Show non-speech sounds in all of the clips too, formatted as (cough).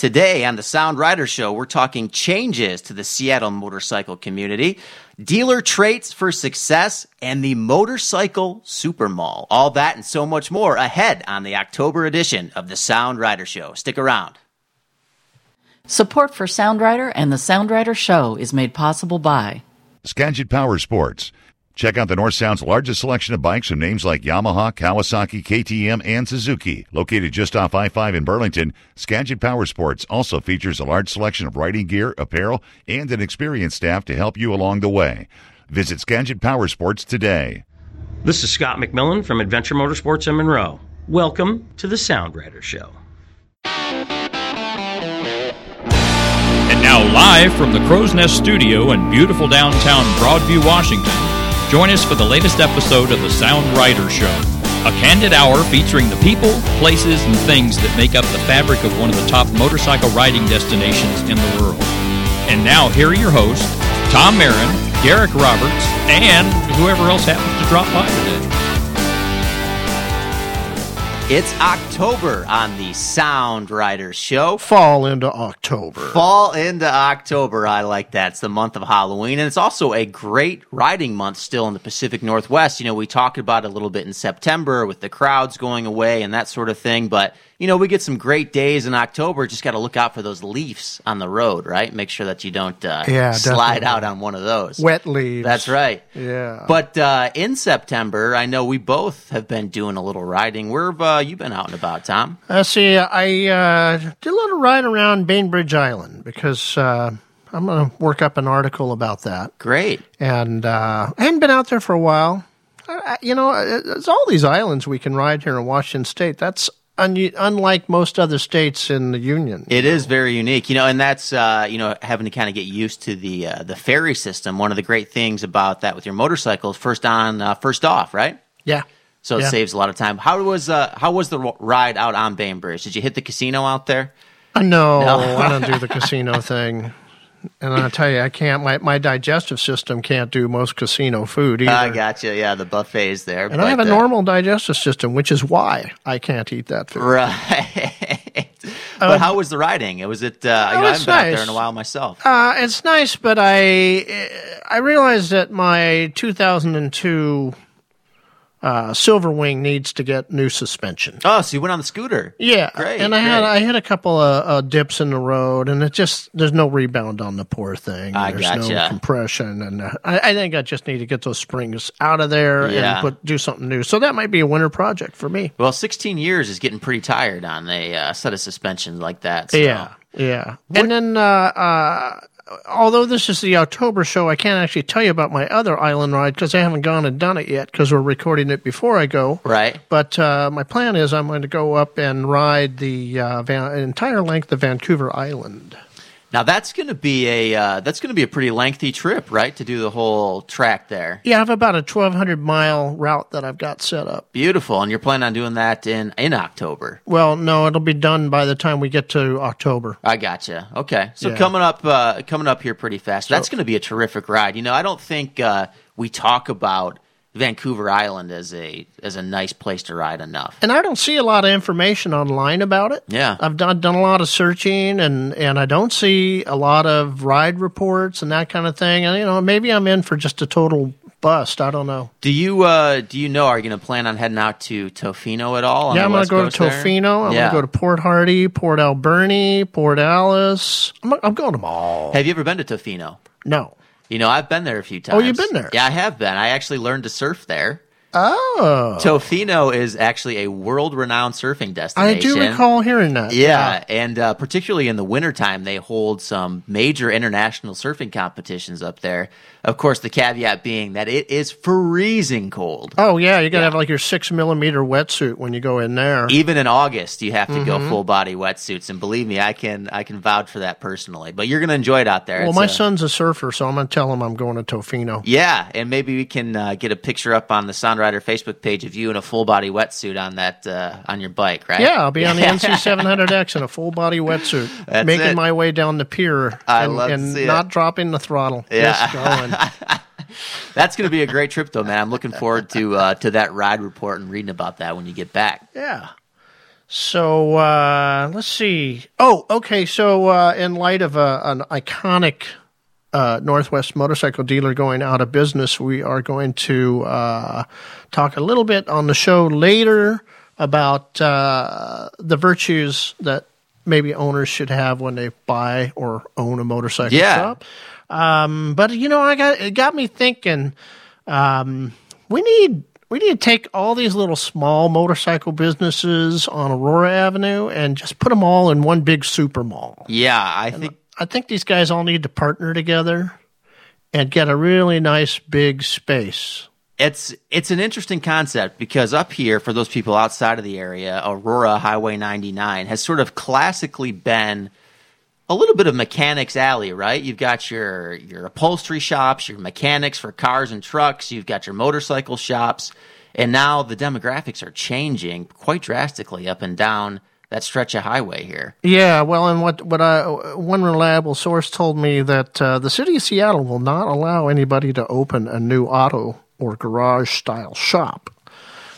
Today on the Sound Rider Show, we're talking changes to the Seattle motorcycle community, dealer traits for success, and the Motorcycle Super Mall. All that and so much more ahead on the October edition of the Sound Rider Show. Stick around. Support for Sound Rider and the Sound Rider Show is made possible by Skagit Power Sports. Check out the North Sound's largest selection of bikes from names like Yamaha, Kawasaki, KTM, and Suzuki. Located just off I 5 in Burlington, Skagit Power Sports also features a large selection of riding gear, apparel, and an experienced staff to help you along the way. Visit Skagit Power Sports today. This is Scott McMillan from Adventure Motorsports in Monroe. Welcome to the Sound Rider Show. And now, live from the Crow's Nest Studio in beautiful downtown Broadview, Washington, join us for the latest episode of the Sound Rider Show, a candid hour featuring the people, places, and things that make up the fabric of one of the top motorcycle riding destinations in the world. And now, here are your hosts, Tom Mehren, Garrick Roberts, and whoever else happens to drop by today. It's October on the Sound Rider Show. Fall into October. Fall into October. I like that. It's the month of Halloween, and it's also a great riding month still in the Pacific Northwest. You know, we talked about it a little bit in September with the crowds going away and that sort of thing, but you know, we get some great days in October. Just got to look out for those leaves on the road, right? Make sure that you don't uh, Yeah, slide definitely. out on one of those. Wet leaves. That's right. Yeah. But uh, in September, I know we both have been doing a little riding. Where have uh, you been out and about, Tom? Uh, see, I uh, did a little ride around Bainbridge Island because uh, I'm going to work up an article about that. Great. And uh, I hadn't been out there for a while. I, you know, there's all these islands we can ride here in Washington State. That's un- unlike most other states in the Union. It is very unique, you know, and that's uh, you know having to kind of get used to the uh, the ferry system. One of the great things about that with your motorcycle is first on, uh, first off, right? yeah. So it Yeah. saves a lot of time. How was uh, how was the ride out on Bainbridge? Did you hit the casino out there? Uh, no, No. I don't do the (laughs) casino thing. And I tell you, I can't. My, my digestive system can't do most casino food either. I gotcha. Yeah, the buffets there. And I have a uh, normal digestive system, which is why I can't eat that food. Right. (laughs) but how was the riding? Was it? Uh, you know, I Um, haven't been out there in a while myself. Uh, it's nice, but I I realized that my 2002 uh, Silverwing needs to get new suspension. oh, so you went on the scooter? Yeah, Great, and I had. I had a couple of uh, dips in the road, and it just there's no rebound on the poor thing. I there's no compression, and uh, I, I think I just need to get those springs out of there Yeah. and put do something new. So that might be a winter project for me. Well, 16 years is getting pretty tired on a uh, set of suspensions like that. So. Yeah, yeah. And then, uh, uh, although this is the October show, I can't actually tell you about my other island ride because I haven't gone and done it yet because we're recording it before I go. Right. But uh, my plan is I'm going to go up and ride the uh, van- entire length of Vancouver Island. Now that's going to be a uh, that's going to be a pretty lengthy trip, right? To do the whole track there. Yeah, I have about a 1,200 mile route that I've got set up. Beautiful, and you're planning on doing that in in October. Well, no, it'll be done by the time we get to October. I gotcha. Okay, so Yeah. coming up uh, coming up here pretty fast. That's going to be a terrific ride. You know, I don't think uh, we talk about Vancouver Island as a as a nice place to ride enough. And I don't see a lot of information online about it. Yeah. I've done, done a lot of searching and, and I don't see a lot of ride reports and that kind of thing. And, you know, maybe I'm in for just a total bust. I don't know. Do you uh, do you know? Are you going to plan on heading out to Tofino at all? yeah, I'm going to go to? Tofino. I'm yeah. going to go to Port Hardy, Port Alberni, Port Alice. I'm, I'm going to them all. Have you ever been to Tofino? No. You know, I've been there a few times. Oh, you've been there? Yeah, I have been. I actually learned to surf there. Oh. Tofino is actually a world-renowned surfing destination. I do recall hearing that. Yeah, and uh, particularly in the wintertime, they hold some major international surfing competitions up there. Of course, the caveat being that it is freezing cold. Oh, yeah. You got to have like your six millimeter wetsuit when you go in there. Even in August, you have to go Mm-hmm. full body wetsuits, and believe me, I can I can vouch for that personally. But you're going to enjoy it out there. Well, It's my a- son's a surfer, so I'm going to tell him I'm going to Tofino. Yeah, and maybe we can uh, get a picture up on the Sound Rider Facebook page of you in a full body wetsuit on that uh, on your bike, right? Yeah, I'll be on the (laughs) NC 700X in a full body wetsuit, That's making it. my way down the pier I and, and not dropping the throttle. Yeah. (laughs) That's going to be a great trip, though, man. I'm looking forward to uh, to that ride report and reading about that when you get back. yeah. So uh, let's see. Oh, okay. So uh, in light of uh, an iconic uh, Northwest motorcycle dealer going out of business, we are going to uh, talk a little bit on the show later about uh, the virtues that maybe owners should have when they buy or own a motorcycle Yeah. shop. Um, but you know, I got it got me thinking. Um, we need we need to take all these little small motorcycle businesses on Aurora Avenue and just put them all in one big super mall. Yeah, I think I think these guys all need to partner together and get a really nice big space. it's it's an interesting concept because up here, for those people outside of the area, Aurora Highway 99 has sort of classically been a little bit of mechanics alley, right? You've got your your upholstery shops, your mechanics for cars and trucks, you've got your motorcycle shops, and now the demographics are changing quite drastically up and down that stretch of highway here. Yeah, well, and what what I one reliable source told me that uh, the city of Seattle will not allow anybody to open a new auto or garage style shop.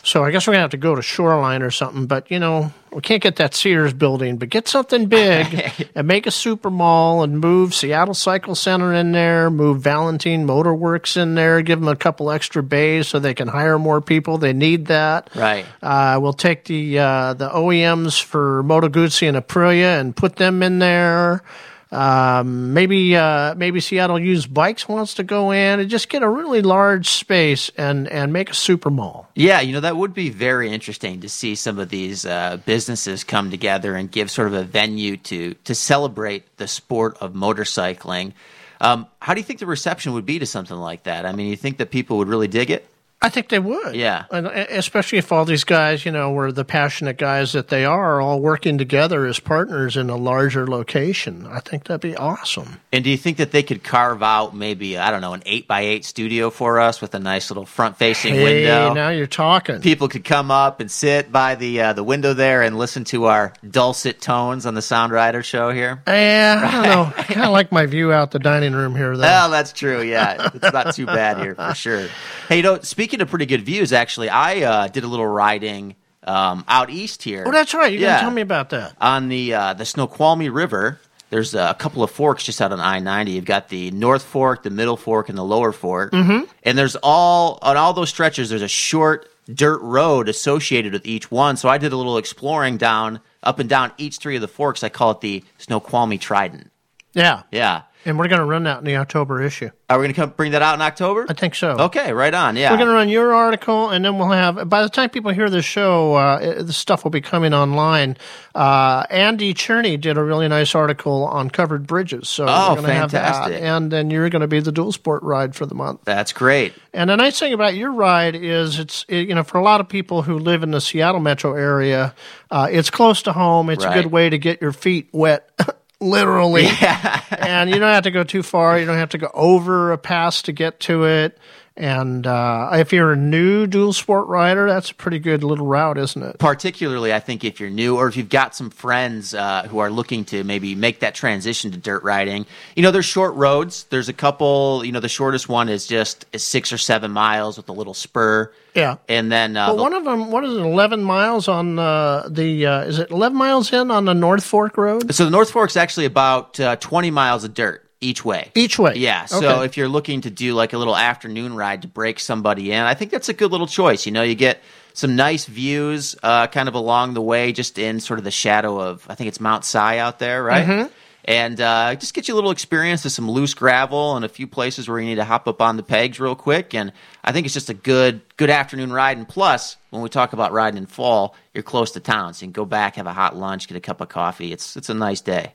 So I guess we're gonna have to go to Shoreline or something. But you know, we can't get that Sears building, but get something big (laughs) and make a super mall and move Seattle Cycle Center in there, move Valentine Motor Works in there, give them a couple extra bays so they can hire more people. They need that. Right. Uh, we'll take the uh, the OEMs for Moto Guzzi and Aprilia and put them in there. Um, maybe uh, maybe Seattle Used Bikes wants to go in and just get a really large space and and make a super mall. Yeah, you know, that would be very interesting to see some of these uh, businesses come together and give sort of a venue to to celebrate the sport of motorcycling. Um, how do you think the reception would be to something like that? I mean, you think that people would really dig it? I think they would. Yeah. And especially if all these guys, you know, were the passionate guys that they are, all working together as partners in a larger location. I think that'd be awesome. And do you think that they could carve out maybe I don't know an eight by eight studio for us with a nice little front facing Hey, window? now you're talking. People could come up and sit by the uh, the window there and listen to our dulcet tones on the Sound Rider show here. Yeah, I don't know. I kind of like my view out the dining room here, though. Well, that's true. Yeah, it's not too bad here for sure. Hey, you know, speaking of pretty good views, actually, I uh, did a little riding um, out east here. oh, that's right. You Yeah. can tell me about that. on the uh, the Snoqualmie River. There's a couple of forks just out on I ninety. You've got the North Fork, the Middle Fork, and the Lower Fork. Mm-hmm. And there's all on all those stretches. There's a short dirt road associated with each one. So I did a little exploring down up and down each three of the forks. I call it the Snoqualmie Trident. Yeah. Yeah. And we're going to run that in the October issue. Are we going to come bring that out in October? I think so. Okay, right on. Yeah. We're going to run your article, and then we'll have. By the time people hear this show, uh, it- the stuff will be coming online. Uh, Andy Cherney did a really nice article on covered bridges, so Oh, we're going to have that. fantastic. And then you're going to be the dual sport ride for the month. That's great. And the nice thing about your ride is it's it, you know for a lot of people who live in the Seattle metro area, uh, it's close to home. It's a good way to get your feet wet, (laughs) literally. (laughs) and you don't have to go too far. You don't have to go over a pass to get to it. And uh, if you're a new dual sport rider, that's a pretty good little route, isn't it? particularly I think if you're new or if you've got some friends uh, who are looking to maybe make that transition to dirt riding. You know, there's short roads. There's a couple. You know, the shortest one is just is six or seven miles with a little spur. Yeah. And then uh, But the- one of them, what is it, 11 miles on uh, the, uh, is it 11 miles in on the North Fork Road? so the North Fork's actually about uh, 20 miles of dirt each way. Each way. Yeah. So Okay. if you're looking to do like a little afternoon ride to break somebody in, I think that's a good little choice. You know, you get some nice views uh, kind of along the way, just in sort of the shadow of, I think it's Mount Si out there, right? Mm-hmm. And uh, just get you a little experience of some loose gravel and a few places where you need to hop up on the pegs real quick. And I think it's just a good, good afternoon ride. And plus, when we talk about riding in fall, you're close to town, so you can go back, have a hot lunch, get a cup of coffee. It's it's a nice day.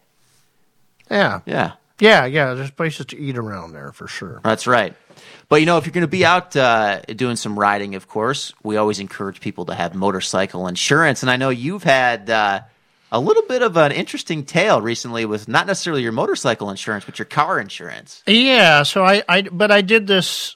Yeah. Yeah. Yeah, yeah. There's places to eat around there for sure. That's right. But you know, if you're going to be out uh, doing some riding, of course, we always encourage people to have motorcycle insurance. And I know you've had uh, a little bit of an interesting tale recently with not necessarily your motorcycle insurance, but your car insurance. Yeah. So I, I but I did this.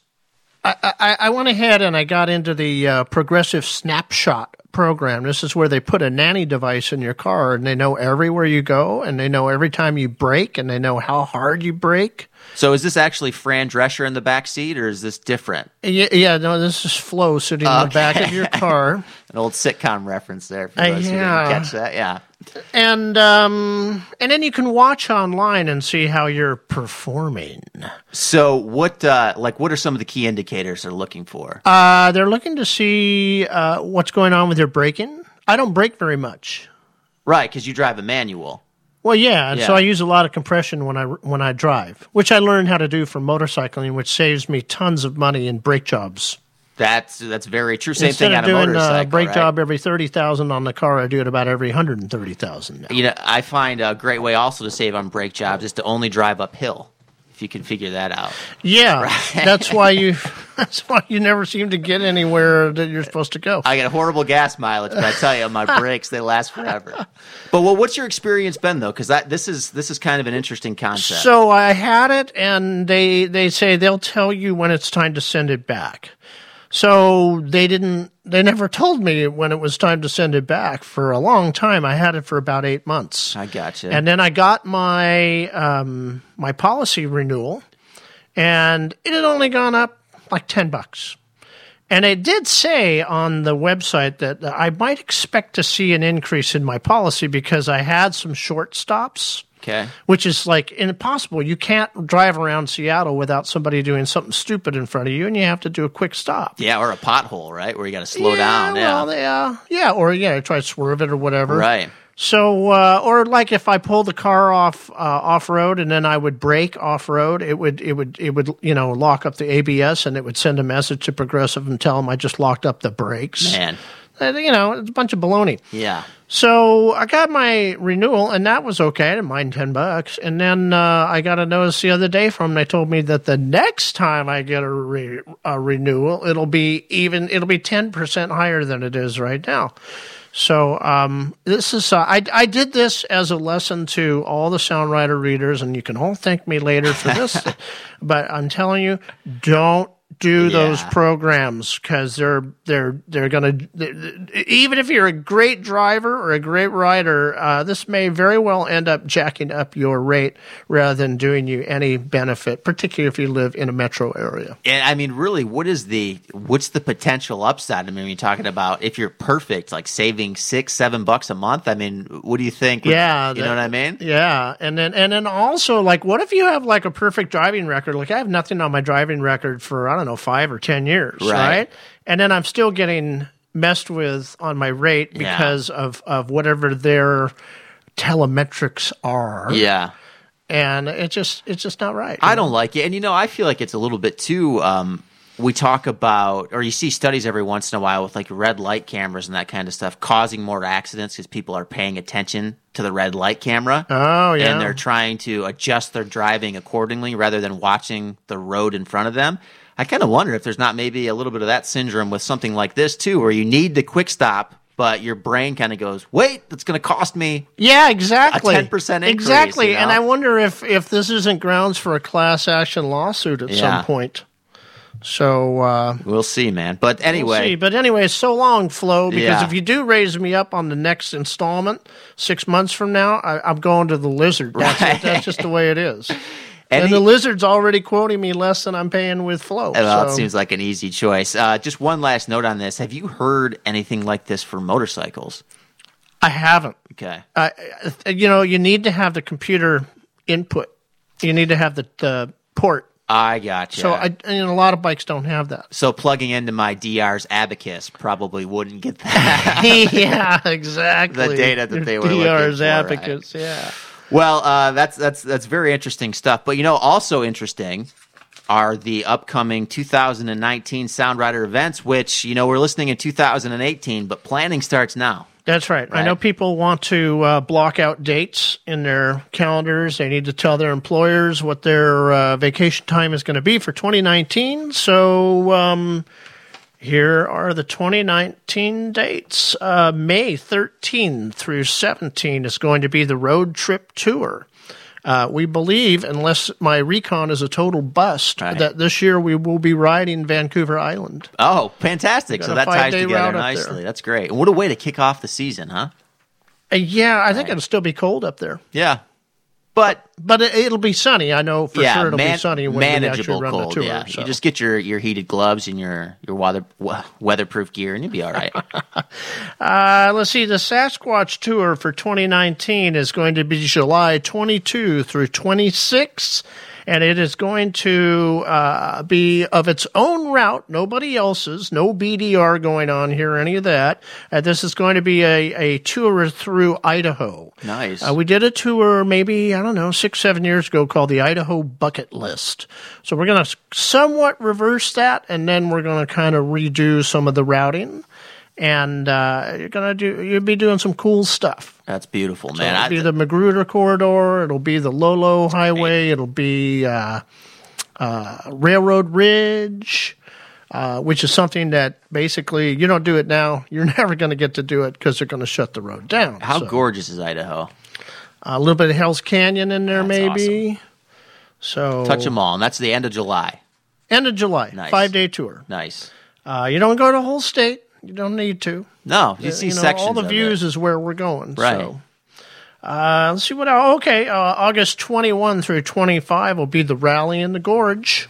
I, I, I went ahead and I got into the uh, progressive snapshot program. This is where they put a nanny device in your car and they know everywhere you go and they know every time you brake and they know how hard you brake. So is this actually Fran Drescher in the back seat, or is this different? Yeah, yeah no, this is Flo sitting in the back of your car. (laughs) An old sitcom reference there for Uh, those who didn't catch that. Yeah. And um, and then you can watch online and see how you're performing. So what, uh, like, what are some of the key indicators they're looking for? Uh, they're looking to see uh, what's going on with your braking. I don't brake very much. right, because you drive a manual. Well, yeah, and so I use a lot of compression when I when I drive, which I learned how to do for motorcycling, which saves me tons of money in brake jobs. That's that's very true. Same Instead thing of on a doing uh, motorcycle. a brake right? job every thirty thousand on the car, I do it about every hundred and thirty thousand. You know, I find a great way also to save on brake jobs is to only drive uphill. If you can figure that out. Yeah, that's why you (laughs) that's why you never seem to get anywhere that you're supposed to go. I get horrible gas mileage, but I tell you, my (laughs) brakes they last forever. But well, what's your experience been though? Because that this is this is kind of an interesting concept. So I had it, and they they say they'll tell you when it's time to send it back. So they didn't. They never told me when it was time to send it back for a long time. I had it for about eight months, I gotcha. and then I got my um, my policy renewal, and it had only gone up like ten bucks. And it did say on the website that I might expect to see an increase in my policy because I had some short stops okay. which is like impossible. You can't drive around Seattle without somebody doing something stupid in front of you, and you have to do a quick stop. Yeah, or a pothole, right? Where you got to slow down. Well, Yeah. they, uh, yeah, or yeah, try to swerve it or whatever. Right. So, uh, or like if I pull the car off uh, off road and then I would brake off road, it would it would it would you know lock up the ABS and it would send a message to Progressive and tell them I just locked up the brakes. Man. Uh, You know, it's a bunch of baloney. Yeah. So I got my renewal, and that was okay. I didn't mind ten bucks. And then uh, I got a notice the other day from them. They told me that the next time I get a, re- a renewal, it'll be even. It'll be ten percent higher than it is right now. So um, this is. Uh, I I did this as a lesson to all the Sound Rider readers, and you can all thank me later for this. (laughs) but I'm telling you, don't do those programs because they're they're they're gonna even if you're a great driver or a great rider, uh, this may very well end up jacking up your rate rather than doing you any benefit, particularly if you live in a metro area. And I mean, really, what is the what's the potential upside? I mean, you're talking about if you're perfect, like saving six, seven bucks a month. I mean, what do you think? Yeah, you that- know what I mean. Yeah, and then and then also like, what if you have like a perfect driving record? Like I have nothing on my driving record for I don't know five or ten years, Right. right? And then I'm still getting messed with on my rate Yeah. because of of whatever their telemetrics are. Yeah. and it just it's just not right. I don't like it. And you know, I feel like it's a little bit too um we talk about or you see studies every once in a while with like red light cameras and that kind of stuff causing more accidents because people are paying attention to the red light camera. Oh yeah, And they're trying to adjust their driving accordingly rather than watching the road in front of them. I kind of wonder if there's not maybe a little bit of that syndrome with something like this too, where you need the quick stop, but your brain kind of goes, "Wait, that's going to cost me." yeah, exactly, 10% increase, exactly. you know? And I wonder if if this isn't grounds for a class action lawsuit at Yeah. some point. So uh, We'll see, man. But we'll anyway, see. But anyway, so long, Flo. Because Yeah. if you do raise me up on the next installment six months from now, I, I'm going to the lizard. That's, Right. that's just the way it is. (laughs) Any- and the lizard's already quoting me less than I'm paying with Flo. Well, so. it seems like an easy choice. Uh, just one last note on this: Have you heard anything like this for motorcycles? I haven't. Okay, I, you know, you need to have the computer input. You need to have the, the port. I gotcha. So I, and a lot of bikes don't have that. so plugging into my DR's Abacus probably wouldn't get that. (laughs) yeah, exactly. (laughs) The data that Your they were looking DR's abacus, right. Yeah. Well, uh, that's that's that's very interesting stuff. But you know, also interesting are the upcoming 2019 Sound Rider events, which you know we're listening in 2018, but planning starts now. That's right. I know people want to uh, block out dates in their calendars. They need to tell their employers what their uh, vacation time is going to be for 2019. So um, here are the 2019 dates. Uh, May 13 through 17 is going to be the road trip tour. Uh, we believe, unless my recon is a total bust, Right. that this year we will be riding Vancouver Island. Oh, fantastic! So that ties together route up there. nicely. That's great. And what a way to kick off the season, huh? Uh, yeah, I think it'll still be cold up there, Yeah, but but it, it'll be sunny. I know for yeah, sure it'll man- be sunny when we actually manageable run cold. the tour. yeah, so. you just get your, your heated gloves and your your weather weatherproof gear, and you'll be all right. (laughs) Uh, let's see. The Sasquatch tour for 2019 is going to be July 22 through 26, and it is going to uh, be of its own route, nobody else's, no BDR going on here, any of that. Uh, this is going to be a, a tour through Idaho. nice. Uh, we did a tour maybe, I don't know, six, seven years ago called the Idaho Bucket List. So we're going to somewhat reverse that, and then we're going to kind of redo some of the routing. And uh, you're gonna do, you'll be doing some cool stuff. That's beautiful, So man. it'll I- be the Magruder corridor. It'll be the Lolo Highway. It'll be uh, uh, Railroad Ridge, uh, which is something that basically you don't do it now. (laughs) You're never going to get to do it because they're going to shut the road down. how So- gorgeous is Idaho? a little bit of Hell's Canyon in there, That's maybe. So Touch them all, and that's the end of July. End of July, Nice. five day tour. Nice. Uh, you don't go to the whole state. You don't need to. No, you see you know, sections all the views it. is where we're going. Right. So. Uh, let's see what. else. Okay, uh, August twenty one through twenty five will be the rally in the gorge.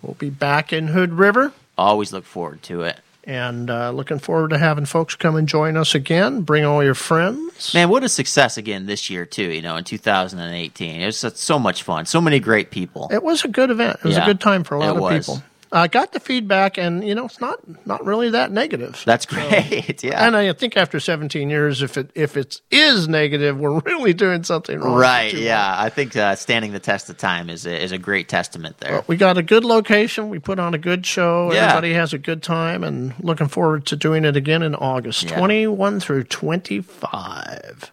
We'll be back in Hood River. Always look forward to it. And uh, looking forward to having folks come and join us again. Bring all your friends. Man, what a success again this year too. You know, in 2018, it was so- much fun. So many great people. It was a good event. It was Yeah, a good time for a lot it of was. people. I got the feedback, and you know, it's not not really that negative. That's great. (laughs) yeah. And I think after 17 years, if it if it is negative, we're (laughs) really doing something wrong. Right. Yeah. I think uh, standing the test of time is a, is a great testament there. But we got a good location. We put on a good show. Yeah. Everybody has a good time, and looking forward to doing it again in August, Yeah. 21 through 25.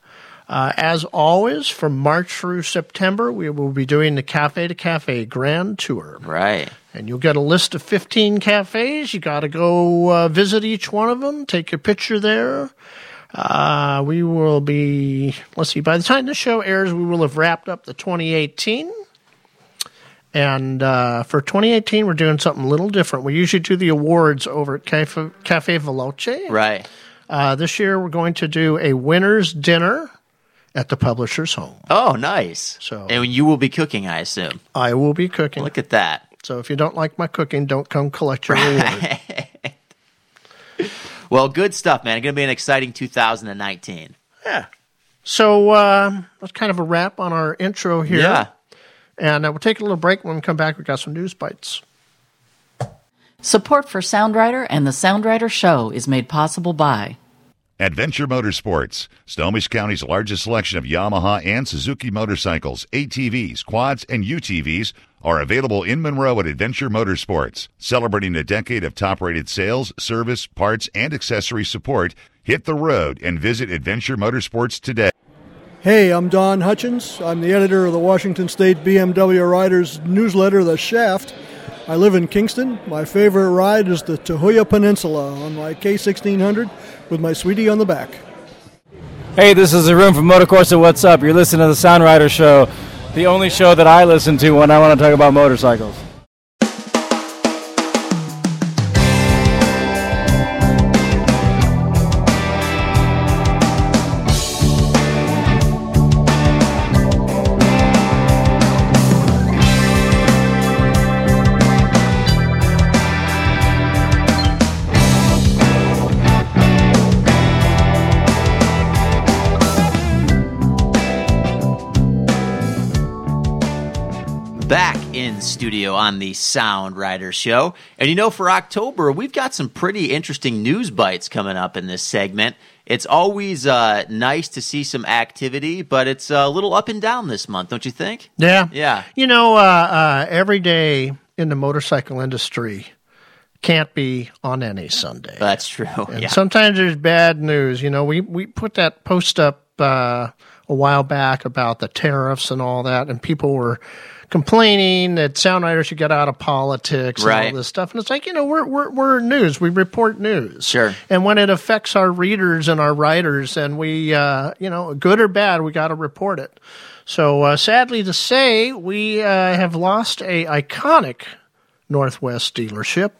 Uh, as always, from March through September, we will be doing the Cafe to Cafe Grand Tour. right. And you'll get a list of 15 cafes. You got to go uh, visit each one of them, take your picture there. Uh, we will be, let's see, by the time the show airs, we will have wrapped up the 2018. And uh, for 2018, we're doing something a little different. We usually do the awards over at Cafe, Cafe Veloce. Right. Uh, this year, we're going to do a winner's dinner at the publisher's home. Oh, nice. So- and you will be cooking, I assume. I will be cooking. Look at that. So if you don't like my cooking, don't come collect your reward. (laughs) Well, good stuff, man. It's Going to be an exciting 2019. Yeah. So uh, that's kind of a wrap on our intro here. Yeah. And uh, we'll take a little break. When we come back, we've got some news bites. Support for Sound Rider and the Sound Rider Show is made possible by Adventure Motorsports, Snohomish County's largest selection of Yamaha and Suzuki motorcycles, ATVs, quads, and UTVs are available in Monroe at Adventure Motorsports. Celebrating a decade of top rated sales, service, parts, and accessory support, hit the road and visit Adventure Motorsports today. Hey, I'm Don Hutchins. I'm the editor of the Washington State BMW Riders newsletter, The Shaft. I live in Kingston. My favorite ride is the Tahuya Peninsula on my K1600 with my sweetie on the back. Hey, this is Arun from Motocorsa. What's up? You're listening to the Sound Rider Show, the only show that I listen to when I want to talk about motorcycles. Studio on the Sound Rider Show. And you know, for October, we've got some pretty interesting news bites coming up in this segment. It's always uh, nice to see some activity, but it's a little up and down this month, don't you think? Yeah. Yeah. You know, uh, uh, every day in the motorcycle industry can't be on any Sunday. That's true. And yeah. sometimes there's bad news. You know, we, we put that post up uh, a while back about the tariffs and all that, and people were complaining that sound writers should get out of politics and Right. all this stuff. And it's like, you know, we're, we're, we're news. We report news. Sure. And when it affects our readers and our writers, and we, uh, you know, good or bad, we got to report it. So uh, sadly to say, we uh, have lost a iconic Northwest dealership.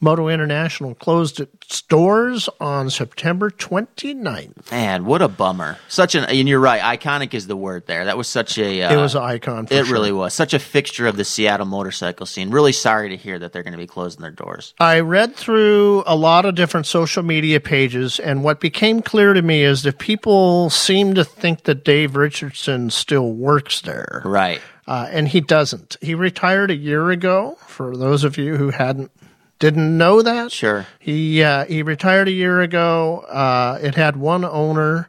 Moto International closed its doors on September 29th. Man, what a bummer. Such an and you're right. Iconic is the word there. That was such a. Uh, It was an icon. For It sure. really was such a fixture of the Seattle motorcycle scene. Really sorry to hear that they're going to be closing their doors. I read through a lot of different social media pages, and what became clear to me is that people seem to think that Dave Richardson still works there. Right. Uh, and he doesn't. He retired a year ago. For those of you who hadn't didn't know that, Sure. he uh, he retired a year ago. Uh, it had one owner.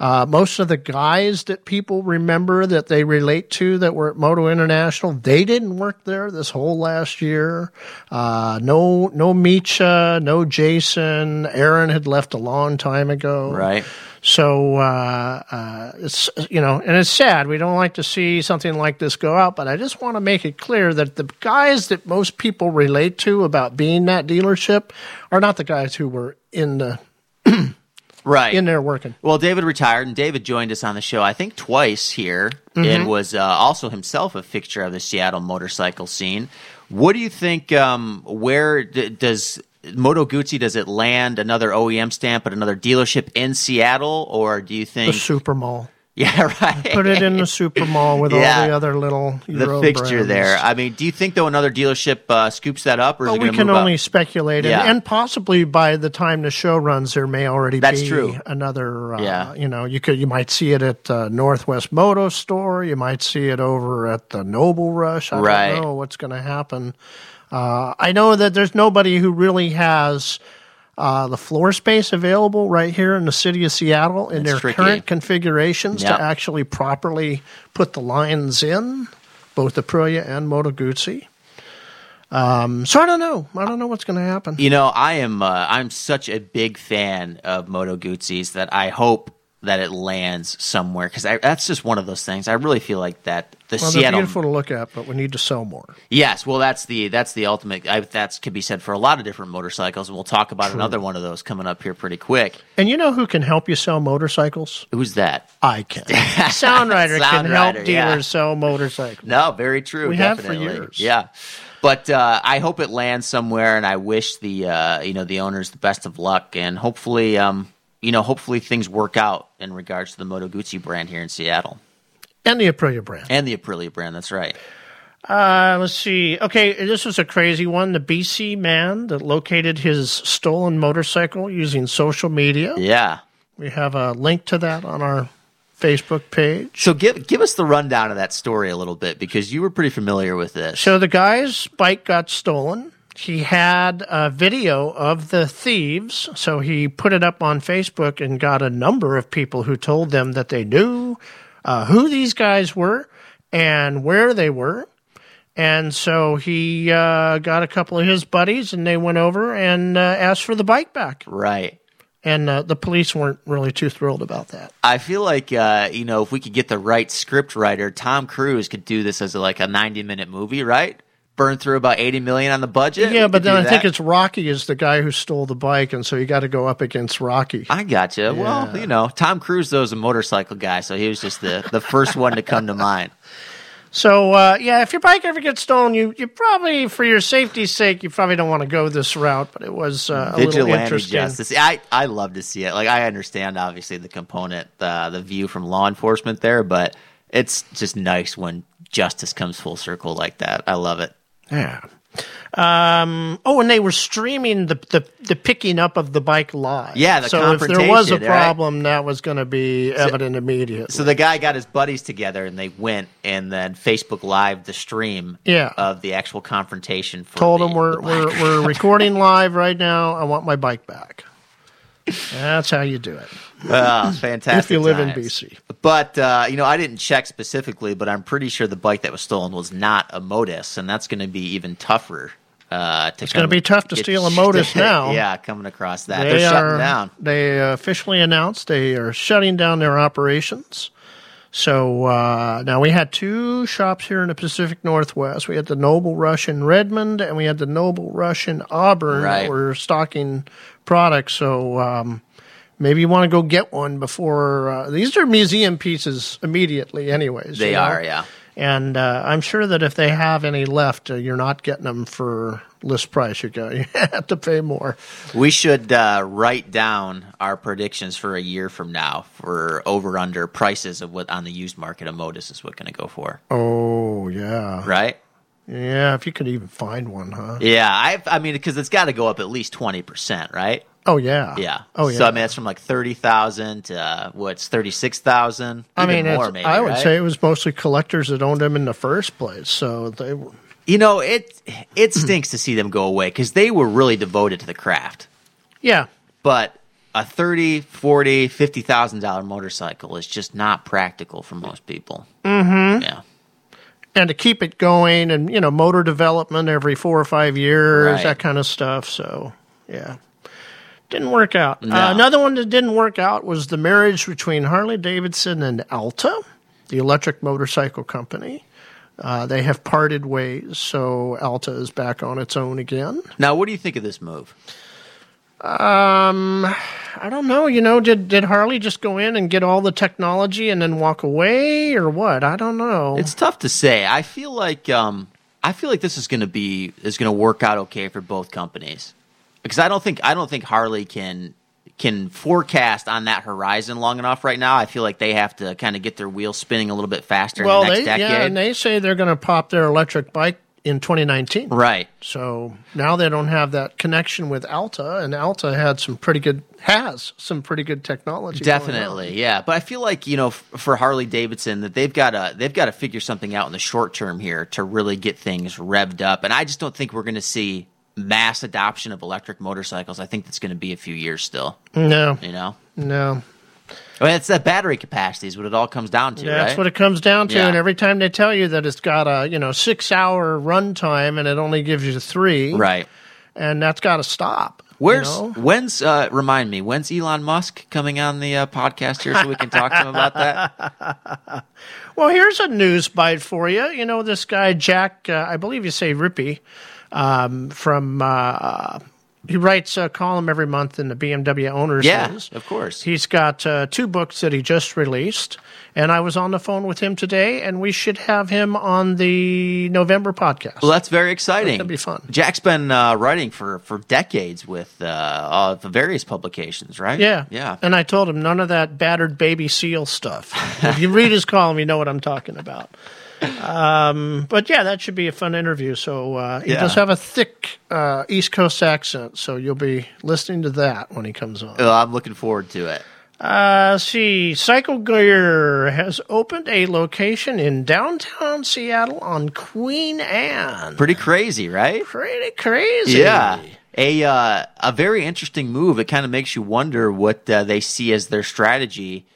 Uh, most of the guys that people remember that they relate to that were at Moto International, they didn't work there this whole last year. Uh, no, no Micha, no Jason. Aaron had left a long time ago. Right. So uh, uh, it's you know, and it's sad. We don't like to see something like this go out, but I just want to make it clear that the guys that most people relate to about being that dealership are not the guys who were in the (clears throat) Right. in there working. Well, David retired, and David joined us on the show, I think, twice here, Mm-hmm. and was uh, also himself a fixture of the Seattle motorcycle scene. What do you think? Um, where d- does Moto Guzzi does it land another OEM stamp at another dealership in Seattle, or do you think The super mall. yeah, (laughs) right. Put it in the super mall with Yeah. all the other little the fixture brands. there. I mean, do you think though another dealership uh, scoops that up, or Well, we can only up? speculate, and, and possibly by the time the show runs, there may already That's be true. another. Uh, Yeah. you know, you could you might see it at uh, Northwest Moto Store. You might see it over at the Noble Rush. I Right. don't know what's going to happen. Uh, I know that there's nobody who really has. Uh, the floor space available right here in the city of Seattle in It's their tricky. current configurations Yep. to actually properly put the lines in, both Aprilia and Moto Guzzi. Um, so I don't know. I don't know what's going to happen. You know, I am uh, I'm such a big fan of Moto Guzzi's that I hope that it lands somewhere because that's just one of those things. I really feel like that the Well, they're Seattle. beautiful to look at, but we need to sell more. Yes, well, that's the that's the ultimate. I, that's could be said for a lot of different motorcycles, and we'll talk about another one of those coming up here pretty quick. And you know who can help you sell motorcycles? Who's that? I can. (laughs) Sound Rider can Sound help dealers yeah. sell motorcycles. No, very true. We have for years. Yeah, but uh, I hope it lands somewhere, and I wish the uh, you know the owners the best of luck, and hopefully, um, you know, hopefully things work out in regards to the Moto Guzzi brand here in Seattle And the Aprilia brand. and the Aprilia brand. That's right. Uh, let's see. Okay, this was a crazy one. The BC man that located his stolen motorcycle using social media. Yeah. We have a link to that on our Facebook page. So give give us the rundown of that story a little bit because you were pretty familiar with this. So the guy's bike got stolen. He had a video of the thieves, so he put it up on Facebook and got a number of people who told them that they knew uh, who these guys were and where they were. And so he uh, got a couple of his buddies, and they went over and uh, asked for the bike back. Right. And uh, the police weren't really too thrilled about that. I feel like uh, you know if we could get the right script writer, Tom Cruise could do this as a, like a ninety minute movie, right? Burn through about eighty million on the budget. Yeah, but then I think it's Rocky is the guy who stole the bike, and so you got to go up against Rocky. I gotcha. Well, Yeah. you know, Tom Cruise though is a motorcycle guy, so he was just the the first one to come to mind. (laughs) So uh, yeah, if your bike ever gets stolen, you you probably, for your safety's sake, you probably don't want to go this route. But it was uh, a little Vigilante interesting. justice. I I love to see it. Like I understand obviously the component, the the view from law enforcement there, but it's just nice when justice comes full circle like that. I love it. Yeah. Um, oh, and they were streaming the, the, the picking up of the bike live. Yeah, the so if there was a confrontation, right? problem, that was going to be evident immediately. So the guy got his buddies together and they went and then Facebook Live the stream Yeah. of the actual confrontation. For Told the- them we're we're, we're (laughs) recording live right now. I want my bike back. That's how you do it. Ah, fantastic. (laughs) if you live in. BC. But uh, you know, I didn't check specifically, but I'm pretty sure the bike that was stolen was not a Motus, and that's going to be even tougher. Uh, to It's gonna be tough to steal a (laughs) Motus now. yeah, coming across that, They they're shutting down. They officially announced they are shutting down their operations. So uh, now we had two shops here in the Pacific Northwest. We had the Noble Rush in Redmond, and we had the Noble Rush in Auburn Right. that were stocking products. So um, maybe you want to go get one before. Uh, these are museum pieces immediately, anyways. They you know? are, yeah. And uh, I'm sure that if they have any left, uh, you're not getting them for list price. You go, (laughs) you have to pay more. We should uh, write down our predictions for a year from now for over under prices of what on the used market a Motus is what going to go for, Oh yeah, right? Yeah. If you could even find one, huh? Yeah, I I mean because it's got to go up at least twenty percent, right? Oh yeah, Yeah. Oh yeah. So I mean it's from like thirty thousand to uh, what's thirty six thousand. I mean, more maybe. I would right? say it was mostly collectors that owned them in the first place. So they, were- you know it it stinks to see them go away because they were really devoted to the craft, yeah, but. A thirty, forty, fifty thousand dollar motorcycle is just not practical for most people. Mm-hmm. Yeah. And to keep it going, and you know, motor development every four or five years, Right. that kind of stuff. So yeah, didn't work out. No. Uh, another one that didn't work out was the marriage between Harley Davidson and Alta, the electric motorcycle company. Uh, they have parted ways, so Alta is back on its own again. Now, what do you think of this move? Um, I don't know. You know, did did Harley just go in and get all the technology and then walk away, or what? I don't know. It's tough to say. I feel like um, I feel like this is going to be is going to work out okay for both companies because I don't think I don't think Harley can can forecast on that horizon long enough right now. I feel like they have to kind of get their wheels spinning a little bit faster well, in the next they decade. yeah, and they say they're going to pop their electric bike in 2019. right. So now they don't have that connection with Alta, and Alta had some pretty good has some pretty good technology. Definitely, yeah. But I feel like you know, f- for Harley Davidson, that they've got to they've got to figure something out in the short term here to really get things revved up. And I just don't think we're going to see mass adoption of electric motorcycles. I think that's going to be a few years still. No, You know, no. I mean, it's that battery capacity is what it all comes down to, Yeah, right? That's what it comes down to. Yeah. And every time they tell you that it's got a you know six hour run time and it only gives you three, right. And that's got to stop. you Where's know? when's uh, remind me when's Elon Musk coming on the uh, podcast here so we can talk to him about that? (laughs) Well, here's a news bite for you. You know, this guy, Jack, uh, I believe you say Riepe, um, from, uh, he writes a column every month in the BMW Owners Yeah, of course. He's got uh, two books that he just released. And I was on the phone with him today, and we should have him on the November podcast. Well, that's very exciting. That'd be fun. Jack's been uh, writing for, for decades with uh, uh, the various publications, right? yeah. yeah. And I told him none of that battered baby seal stuff. if you read his column, you know what I'm talking about. Um, but yeah, that should be a fun interview. So uh, he Yeah. does have a thick uh, East Coast accent, so you'll be listening to that when he comes on. I'm looking forward to it. Uh, see, Cycle Gear has opened a location in downtown Seattle on Queen Anne. Pretty crazy, right? Pretty crazy. Yeah. A uh, a very interesting move. It kind of makes you wonder what uh, they see as their strategy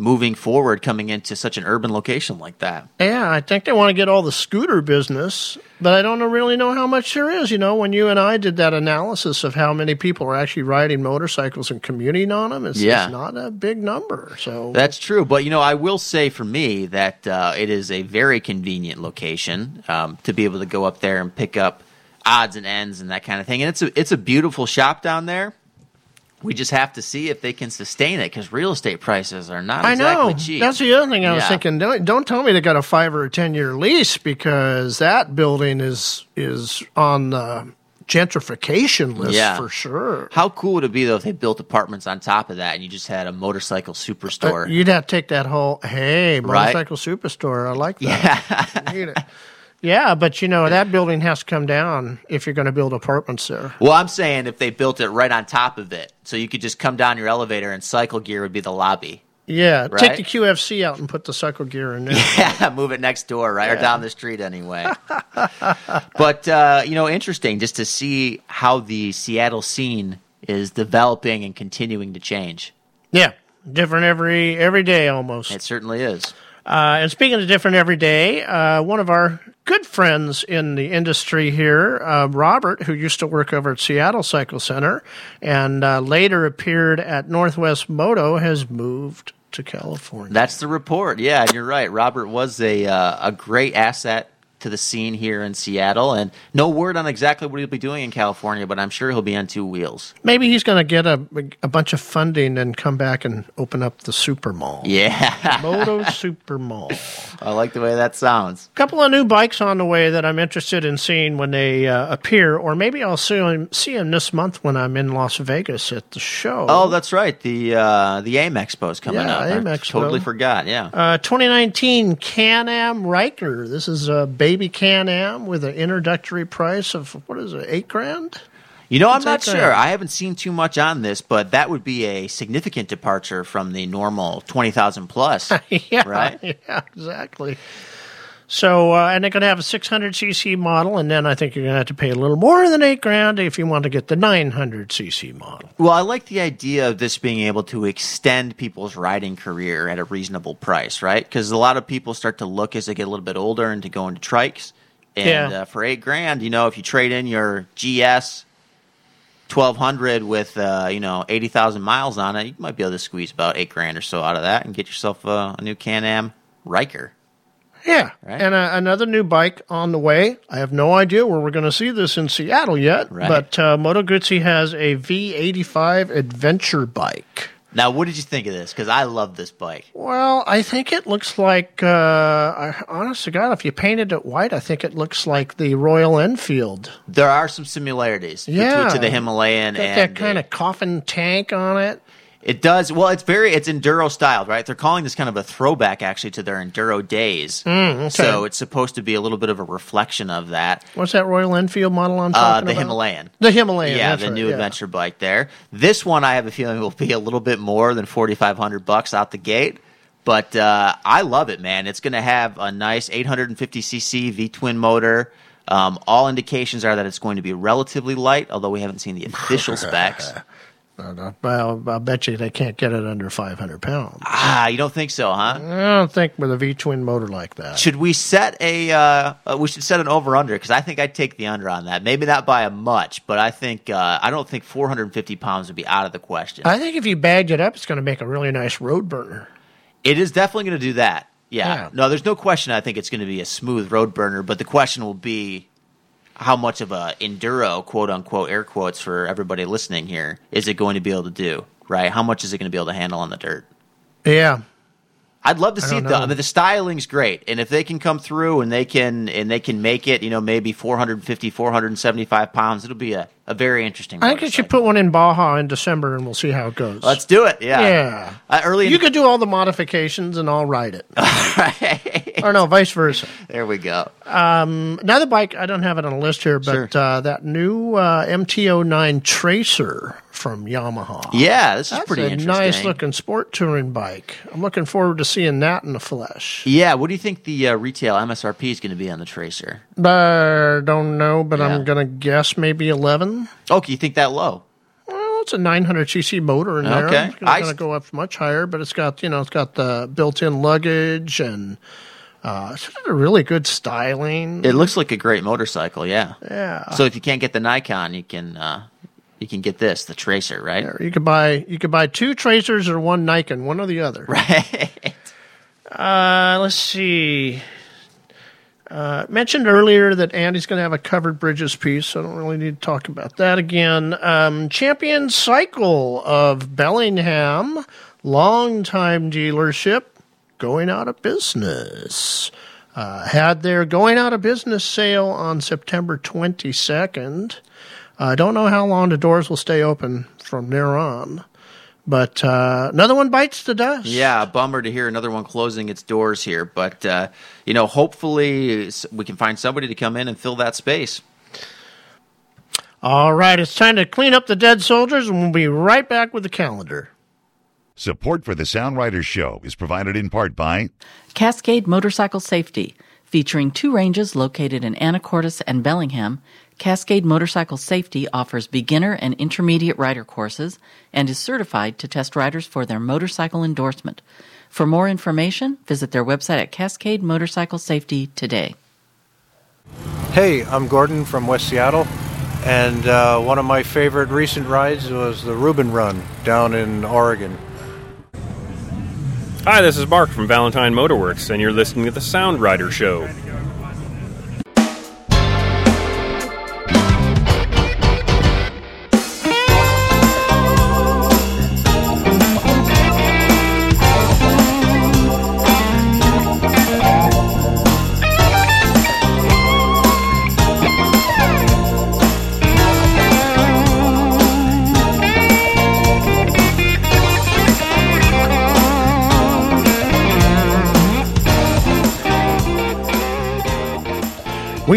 moving forward, coming into such an urban location like that. Yeah, I think they want to get all the scooter business, but I don't really know how much there is. You know, when you and I did that analysis of how many people are actually riding motorcycles and commuting on them, it's, Yeah. it's not a big number. So That's true, but you know, I will say for me that uh, it is a very convenient location um, to be able to go up there and pick up odds and ends and that kind of thing. And it's a it's a beautiful shop down there. We just have to see if they can sustain it because real estate prices are not I exactly know cheap. that's the other thing I was Yeah. thinking. Don't, don't tell me they got a five or a ten year lease because that building is is on the gentrification list Yeah. for sure. How cool would it be though if they built apartments on top of that and you just had a motorcycle superstore? Uh, You'd have to take that whole hey Right. motorcycle superstore. I like that. yeah. (laughs) Yeah, but you know that building has to come down if you're going to build apartments there. well, I'm saying if they built it right on top of it, so you could just come down your elevator and cycle gear would be the lobby. Yeah, Right. take the QFC out and put the cycle gear in there. (laughs) Yeah, move it next door, right, or down the street anyway. (laughs) but uh, you know, interesting just to see how the Seattle scene is developing and continuing to change. yeah, different every every day almost. It certainly is. Uh, and speaking of different every day, uh, one of our good friends in the industry here, uh, Robert, who used to work over at Seattle Cycle Center and uh, later appeared at Northwest Moto, has moved to California. That's the report. Yeah, you're right. Robert was a uh, a great asset to the scene here in Seattle, and no word on exactly what he'll be doing in California, but I'm sure he'll be on two wheels. Maybe he's going to get a, a bunch of funding and come back and open up the super mall. Yeah, (laughs) Moto Super Mall. I like the way that sounds. A couple of new bikes on the way that I'm interested in seeing when they uh, appear, or maybe I'll see them, see them this month when I'm in Las Vegas at the show. Oh, that's right. The uh, the AIM Expo is coming Yeah, up. I AIM Expo. Totally forgot. Yeah. Uh, 2019 Can-Am Ryker. This is a baby Can-Am with an introductory price of what is it, eight grand? You know, I'm not sure. I haven't seen too much on this, but that would be a significant departure from the normal twenty thousand plus. (laughs) yeah, Right? Yeah, exactly. So, uh, and they're going to have a 600cc model, and then I think you're going to have to pay a little more than eight grand if you want to get the 900cc model. Well, I like the idea of this being able to extend people's riding career at a reasonable price, right? Because a lot of people start to look as they get a little bit older and to go into trikes. And Yeah. uh, for eight grand, you know, if you trade in your GS 1200 with, uh, you know, 80,000 miles on it, you might be able to squeeze about eight grand or so out of that and get yourself uh, a new Can Am Ryker. Yeah, Right. and uh, another new bike on the way. I have no idea where we're going to see this in Seattle yet, Right. but uh, Moto Guzzi has a V85 adventure bike. Now, what did you think of this? Because I love this bike. Well, I think it looks like, uh, I, honest to God, if you painted it white, I think it looks like the Royal Enfield. There are some similarities to- Yeah. to, the Himalayan and that kind the- of coffin tank on it. It does. Well, it's very it's enduro styled, right? They're calling this kind of a throwback actually to their enduro days. Mm, So it's supposed to be a little bit of a reflection of that. What's that Royal Enfield model I'm Uh, talking the about? Himalayan. The Himalayan. yeah, the right, new yeah. adventure bike there. This one I have a feeling will be a little bit more than 4500 bucks out the gate. But uh, I love it, man. It's going to have a nice 850cc V twin motor. Um, all indications are that it's going to be relatively light, although we haven't seen the official (laughs) specs. Well, I'll bet you they can't get it under 500 pounds. Ah, you don't think so, huh? I don't think with a V twin motor like that. Should we set a? Uh, uh, we should set an over under because I think I'd take the under on that. Maybe not by a much, but I think uh, I don't think 450 pounds would be out of the question. I think if you bagged it up, it's going to make a really nice road burner. it is definitely going to do that. Yeah. Yeah. No, there's no question. I think it's going to be a smooth road burner, but the question will be how much of a enduro, quote unquote, air quotes for everybody listening here, is it going to be able to do? Right? How much is it going to be able to handle on the dirt? Yeah. I'd love to see it though. I mean, the styling's great, and if they can come through and they can and they can make it, you know, maybe 450, 475 pounds, it'll be a, a very interesting. I think you should put one in Baja in December and we'll see how it goes. Let's do it. Yeah. Yeah. Uh, early. You could do all the modifications and I'll ride it. (laughs) Right. or no, vice versa. there we go. Another bike, I don't have it on a list here, but Sure. uh, that new uh, MT09 Tracer from Yamaha. Yeah, this is That's pretty a nice looking sport touring bike. I'm looking forward to seeing that in the flesh. Yeah. What do you think the uh, retail MSRP is going to be on the Tracer? I don't know, but Yeah. I'm going to guess maybe 11. Oh, you think that low? Well, it's a 900cc motor in there. Okay. It's going to go up much higher, but it's got you know it's got the built-in luggage and uh, it's a really good styling. It looks like a great motorcycle. Yeah. yeah. So if you can't get the Niken, you can uh, you can get this, the Tracer, right? Or you could buy you could buy two Tracers or one Niken, one or the other. (laughs) Right. Uh, let's see. Uh, mentioned earlier that Andy's going to have a covered bridges piece, so I don't really need to talk about that again. Um, Champion Cycle of Bellingham, longtime dealership, going out of business. Uh, had their going out of business sale on September 22nd. I don't know how long the doors will stay open from there on, but uh, another one bites the dust. Yeah, bummer to hear another one closing its doors here, but uh, you know, hopefully we can find somebody to come in and fill that space. All right, it's time to clean up the dead soldiers, and we'll be right back with the calendar. Support for the Sound Riders Show is provided in part by Cascade Motorcycle Safety, featuring two ranges located in Anacortes and Bellingham. Cascade Motorcycle Safety offers beginner and intermediate rider courses and is certified to test riders for their motorcycle endorsement. For more information, visit their website at Cascade Motorcycle Safety today. Hey, I'm Gordon from West Seattle, and uh, one of my favorite recent rides was the Reuben Run down in Oregon. Hi, this is Mark from Valentine Motorworks, and you're listening to the Sound Rider Show.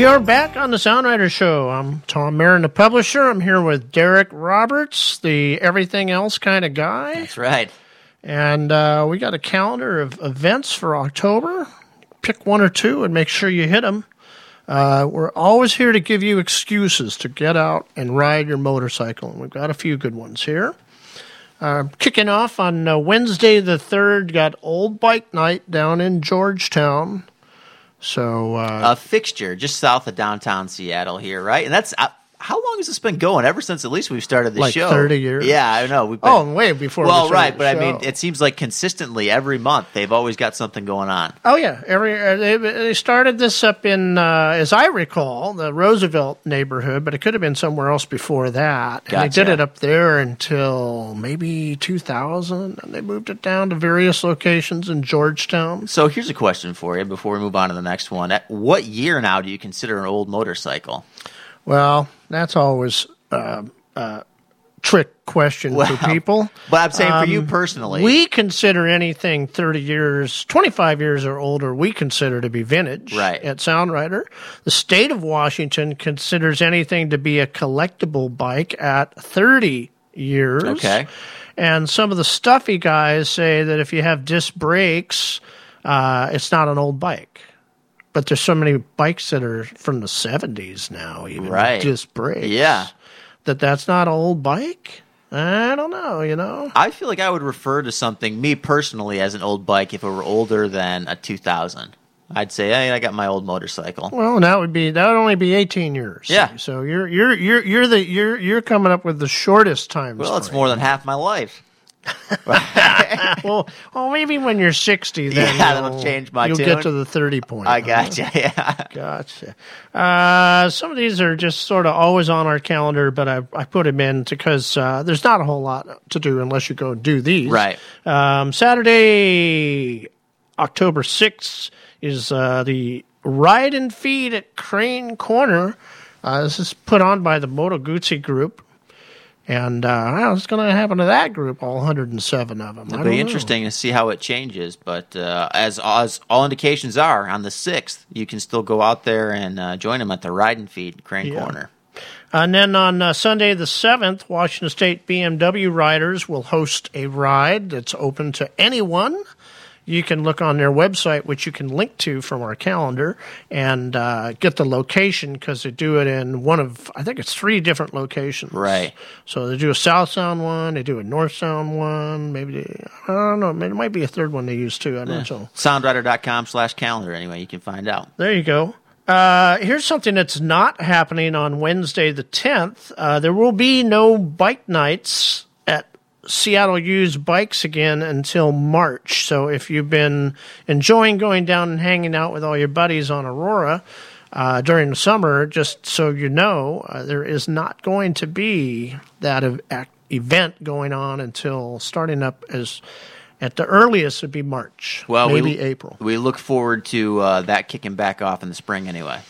We are back on the Sound Rider Show. I'm Tom Mehren, the publisher. I'm here with Derek Roberts, the everything else kind of guy. That's right. And uh, we got a calendar of events for October. Pick one or two and make sure you hit them. Uh, we're always here to give you excuses to get out and ride your motorcycle, and we've got a few good ones here. Uh, kicking off on uh, Wednesday the 3rd, got Old Bike Night down in Georgetown. So, uh, A fixture just south of downtown Seattle here, right? And that's uh, how long has this been going? Ever since at least we've started the Like show. 30 years? Yeah, I know. We've been, oh, way before. we well, started right, but I mean, it seems like consistently every month they've always got something going on. Oh yeah, every uh, they, they started this up in, uh, as I recall, the Roosevelt neighborhood, but it could have been somewhere else before that. And they did it up there until maybe 2000, and they moved it down to various locations in Georgetown. So here's a question for you before we move on to the next one. At what year now do you consider an old motorcycle? Well, that's always uh, uh, trick question Well, for people. But I'm saying for you Um, personally, We consider anything 30 years, 25 years or older, we consider to be vintage Right. at Sound Rider. The state of Washington considers anything to be a collectible bike at 30 years. Okay. And some of the stuffy guys say that if you have disc brakes, uh, it's not an old bike. But there's so many bikes that are from the 70s now, even Right. disc brakes. Yeah. That that's not an old bike? I don't know, you know? I feel like I would refer to something, me personally, as an old bike if it were older than a 2000. I'd say, hey, I got my old motorcycle. Well, that would be that would only be eighteen years. Yeah. So you're you're you're you're the you're you're coming up with the shortest time. Well, it's more than half my life. (laughs) well, well, maybe when you're sixty, then Yeah, you'll- that'll change my You'll tune. get to the thirty point. I huh? gotcha. Yeah. Gotcha. Uh, some of these are just sort of always on our calendar, but I, I put them in because uh, there's not a whole lot to do unless you go and do these. Right. Um, Saturday, October 6th, is uh, the Ride and Feed at Crane Corner. Uh, this is put on by the Moto Guzzi Group. And uh, what's going to happen to that group, all 107 of them? It'll be know. interesting to see how it changes, but uh, as as all indications are, on the sixth, you can still go out there and uh, join them at the Ride and Feed Crane Yeah. Corner. And then on uh, Sunday the 7th, Washington State BMW riders will host a ride that's open to anyone. You can look on their website, which you can link to from our calendar, and uh, get the location because they do it in one of, I think it's three different locations. Right. So they do a South Sound one, they do a North Sound one, maybe, they, I don't know, maybe it might be a third one they use too. I don't know. Soundrider.com slash calendar, anyway, you can find out. There you go. Uh, here's something that's not happening on Wednesday the 10th. Uh, there will be no bike nights Seattle Used Bikes again until March. So if you've been enjoying going down and hanging out with all your buddies on Aurora uh, during the summer, just so you know, uh, there is not going to be that ev- event going on until starting up as at the earliest would be March, Well, maybe we, April. We look forward to uh, that kicking back off in the spring anyway.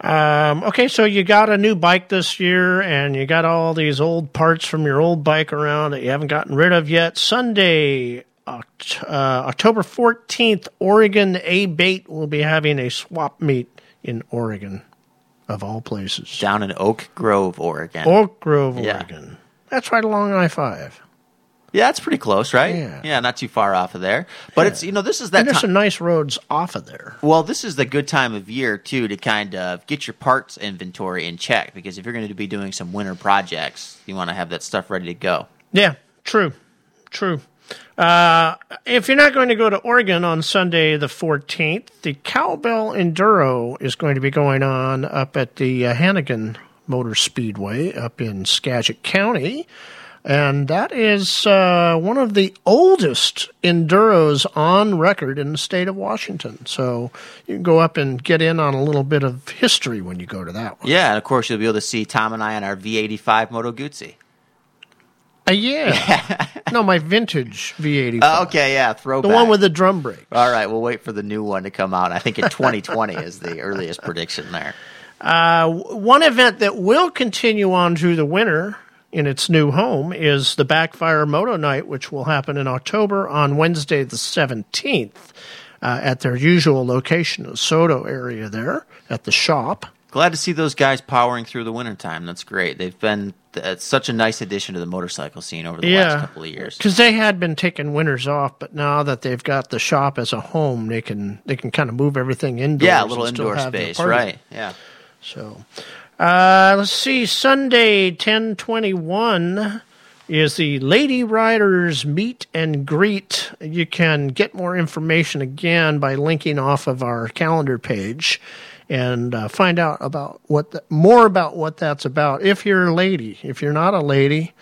Um, okay, so you got a new bike this year, and you got all these old parts from your old bike around that you haven't gotten rid of yet. Sunday, uh, October 14th, Oregon A Bait will be having a swap meet in Oregon, of all places. Down in Oak Grove, Oregon. Oak Grove, Yeah. Oregon. That's right along I 5. Yeah, that's pretty close, right? Yeah. not too far off of there. But it's, you know, this is that And there's time. some nice roads off of there. Well, this is the good time of year too to kind of get your parts inventory in check because if you're going to be doing some winter projects, you want to have that stuff ready to go. Yeah, true, true. Uh, if you're not going to go to Oregon on Sunday the 14th, the Cowbell Enduro is going to be going on up at the uh, Hannegan Motor Speedway up in Skagit County. And that is uh, one of the oldest enduros on record in the state of Washington. So you can go up and get in on a little bit of history when you go to that one. Yeah, and of course you'll be able to see Tom and I on our V85 Moto Guzzi. Uh, yeah. (laughs) no, my vintage V85. Uh, okay, yeah, throwback. the one with the drum brake. All right, we'll wait for the new one to come out. I think in 2020 is the earliest prediction there. (laughs) Uh, one event that will continue on through the winter in its new home is the Backfire Moto Night, which will happen in October on Wednesday the 17th. uh, at their usual location, the Soto area there at the shop. Glad to see those guys powering through the wintertime. That's great. They've been uh, such a nice addition to the motorcycle scene over the last couple of years. Because they had been taking winters off, but now that they've got the shop as a home, they can they can kind of move everything indoors. Yeah, a little indoor space, right? Yeah. So, uh, let's see. Sunday, ten twenty one is the Lady Riders meet and greet. You can get more information again by linking off of our calendar page and uh, find out about what the, more about what that's about. If you're a lady, if you're not a lady,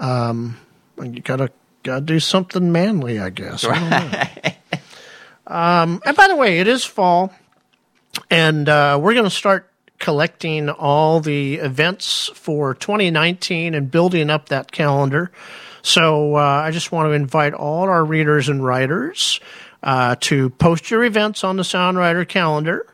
um, you gotta gotta do something manly, I guess. I don't know. (laughs) um, and by the way, it is fall, and uh, we're going to start collecting all the events for 2019 and building up that calendar. So uh, I just want to invite all our readers and writers uh, to post your events on the Sound Rider calendar.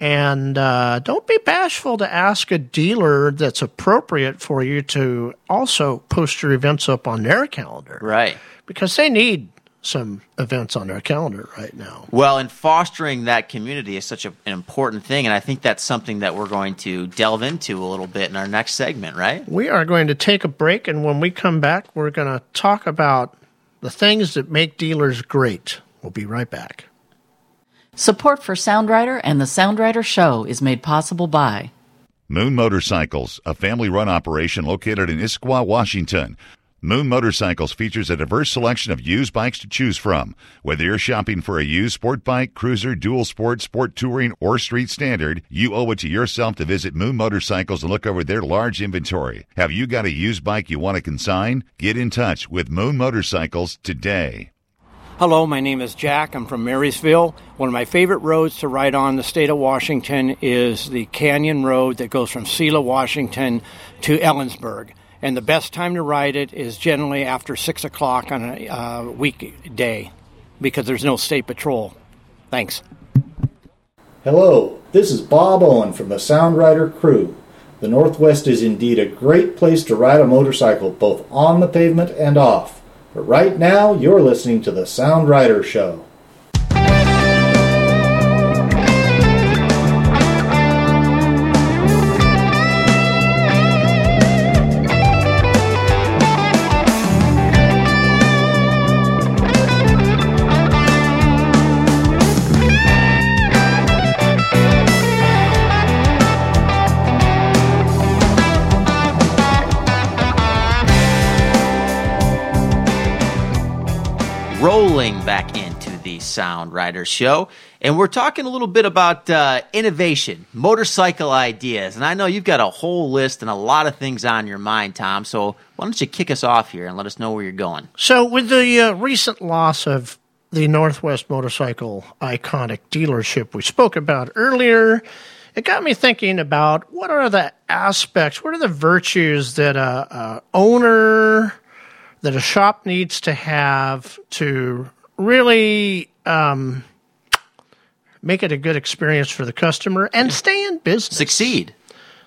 And uh, don't be bashful to ask a dealer that's appropriate for you to also post your events up on their calendar. Right. Because they need some events on our calendar right now. Well, and fostering that community is such a, an important thing, and I think that's something that we're going to delve into a little bit in our next segment, right? We are going to take a break, and when we come back, we're going to talk about the things that make dealers great. We'll be right back. Support for Sound Rider and the Sound Rider Show is made possible by Moon Motorcycles, a family run operation located in Issaquah, Washington. Moon Motorcycles features a diverse selection of used bikes to choose from. Whether you're shopping for a used sport bike, cruiser, dual sport, sport touring, or street standard, you owe it to yourself to visit Moon Motorcycles and look over their large inventory. Have you got a used bike you want to consign? Get in touch with Moon Motorcycles today. Hello, my name is Jack. I'm from Marysville. One of my favorite roads to ride on the state of Washington is the Canyon Road that goes from Selah, Washington to Ellensburg. And the best time to ride it is generally after 6 o'clock on a uh, weekday because there's no state patrol. Thanks. Hello, this is Bob Owen from the Sound Rider crew. The Northwest is indeed a great place to ride a motorcycle, both on the pavement and off. But right now, you're listening to the Sound Rider Show. Rolling back into the Sound Rider Show, and we're talking a little bit about uh, innovation, motorcycle ideas. And I know you've got a whole list and a lot of things on your mind, Tom. So why don't you kick us off here and let us know where you're going? So, with the uh, recent loss of the Northwest Motorcycle iconic dealership we spoke about earlier, it got me thinking about what are the aspects, what are the virtues that a, a owner, that a shop needs to have to really um, make it a good experience for the customer and stay in business, Succeed.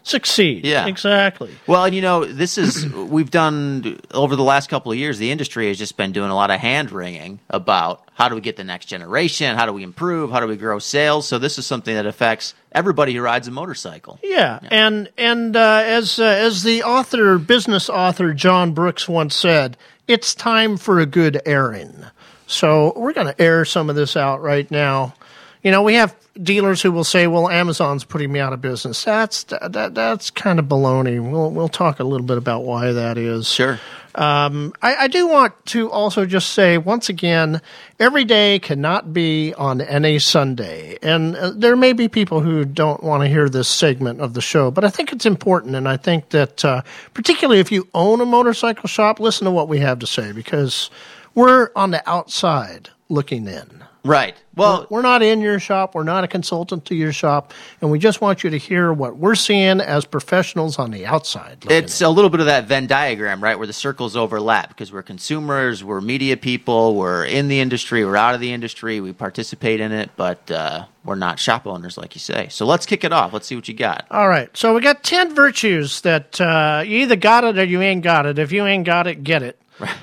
succeed. Yeah. exactly. Well, and you know, this is we've done over the last couple of years. The industry has just been doing a lot of hand wringing about how do we get the next generation, how do we improve, how do we grow sales. So this is something that affects everybody who rides a motorcycle. Yeah, and and uh, as uh, as the author, business author John Brooks once said, it's time for a good airing. So we're going to air some of this out right now. You know, we have dealers who will say, "Well, Amazon's putting me out of business." That's that that's kind of baloney. We'll we'll talk a little bit about why that is. Sure. Um, I, I do want to also just say once again, every day cannot be on any Sunday, and uh, there may be people who don't want to hear this segment of the show, but I think it's important, and I think that uh, particularly if you own a motorcycle shop, listen to what we have to say because we're on the outside looking in. Right. Well, We're not in your shop. We're not a consultant to your shop, and we just want you to hear what we're seeing as professionals on the outside. It's a little bit of that Venn diagram, right, where the circles overlap because we're consumers, we're media people, we're in the industry, we're out of the industry, we participate in it, but uh, we're not shop owners, like you say. So let's kick it off. Let's see what you got. All right. So we got 10 virtues that uh, you either got it or you ain't got it. If you ain't got it, get it.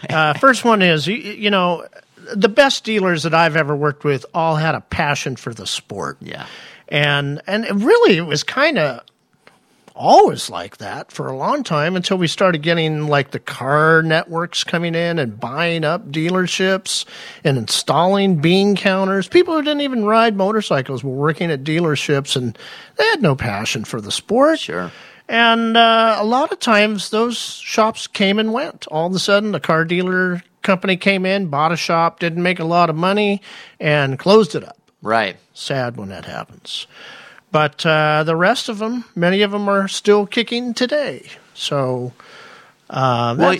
Uh, first one is, you, you know, the best dealers that I've ever worked with all had a passion for the sport. Yeah. And and it really it was kind of always like that for a long time until we started getting like the car networks coming in and buying up dealerships and installing bean counters. People who didn't even ride motorcycles were working at dealerships and they had no passion for the sport. Sure. And uh, a lot of times those shops came and went. All of a sudden, the car dealer company came in, bought a shop, didn't make a lot of money, and closed it up. Right. Sad when that happens. But uh, the rest of them, many of them are still kicking today. So, uh, Well,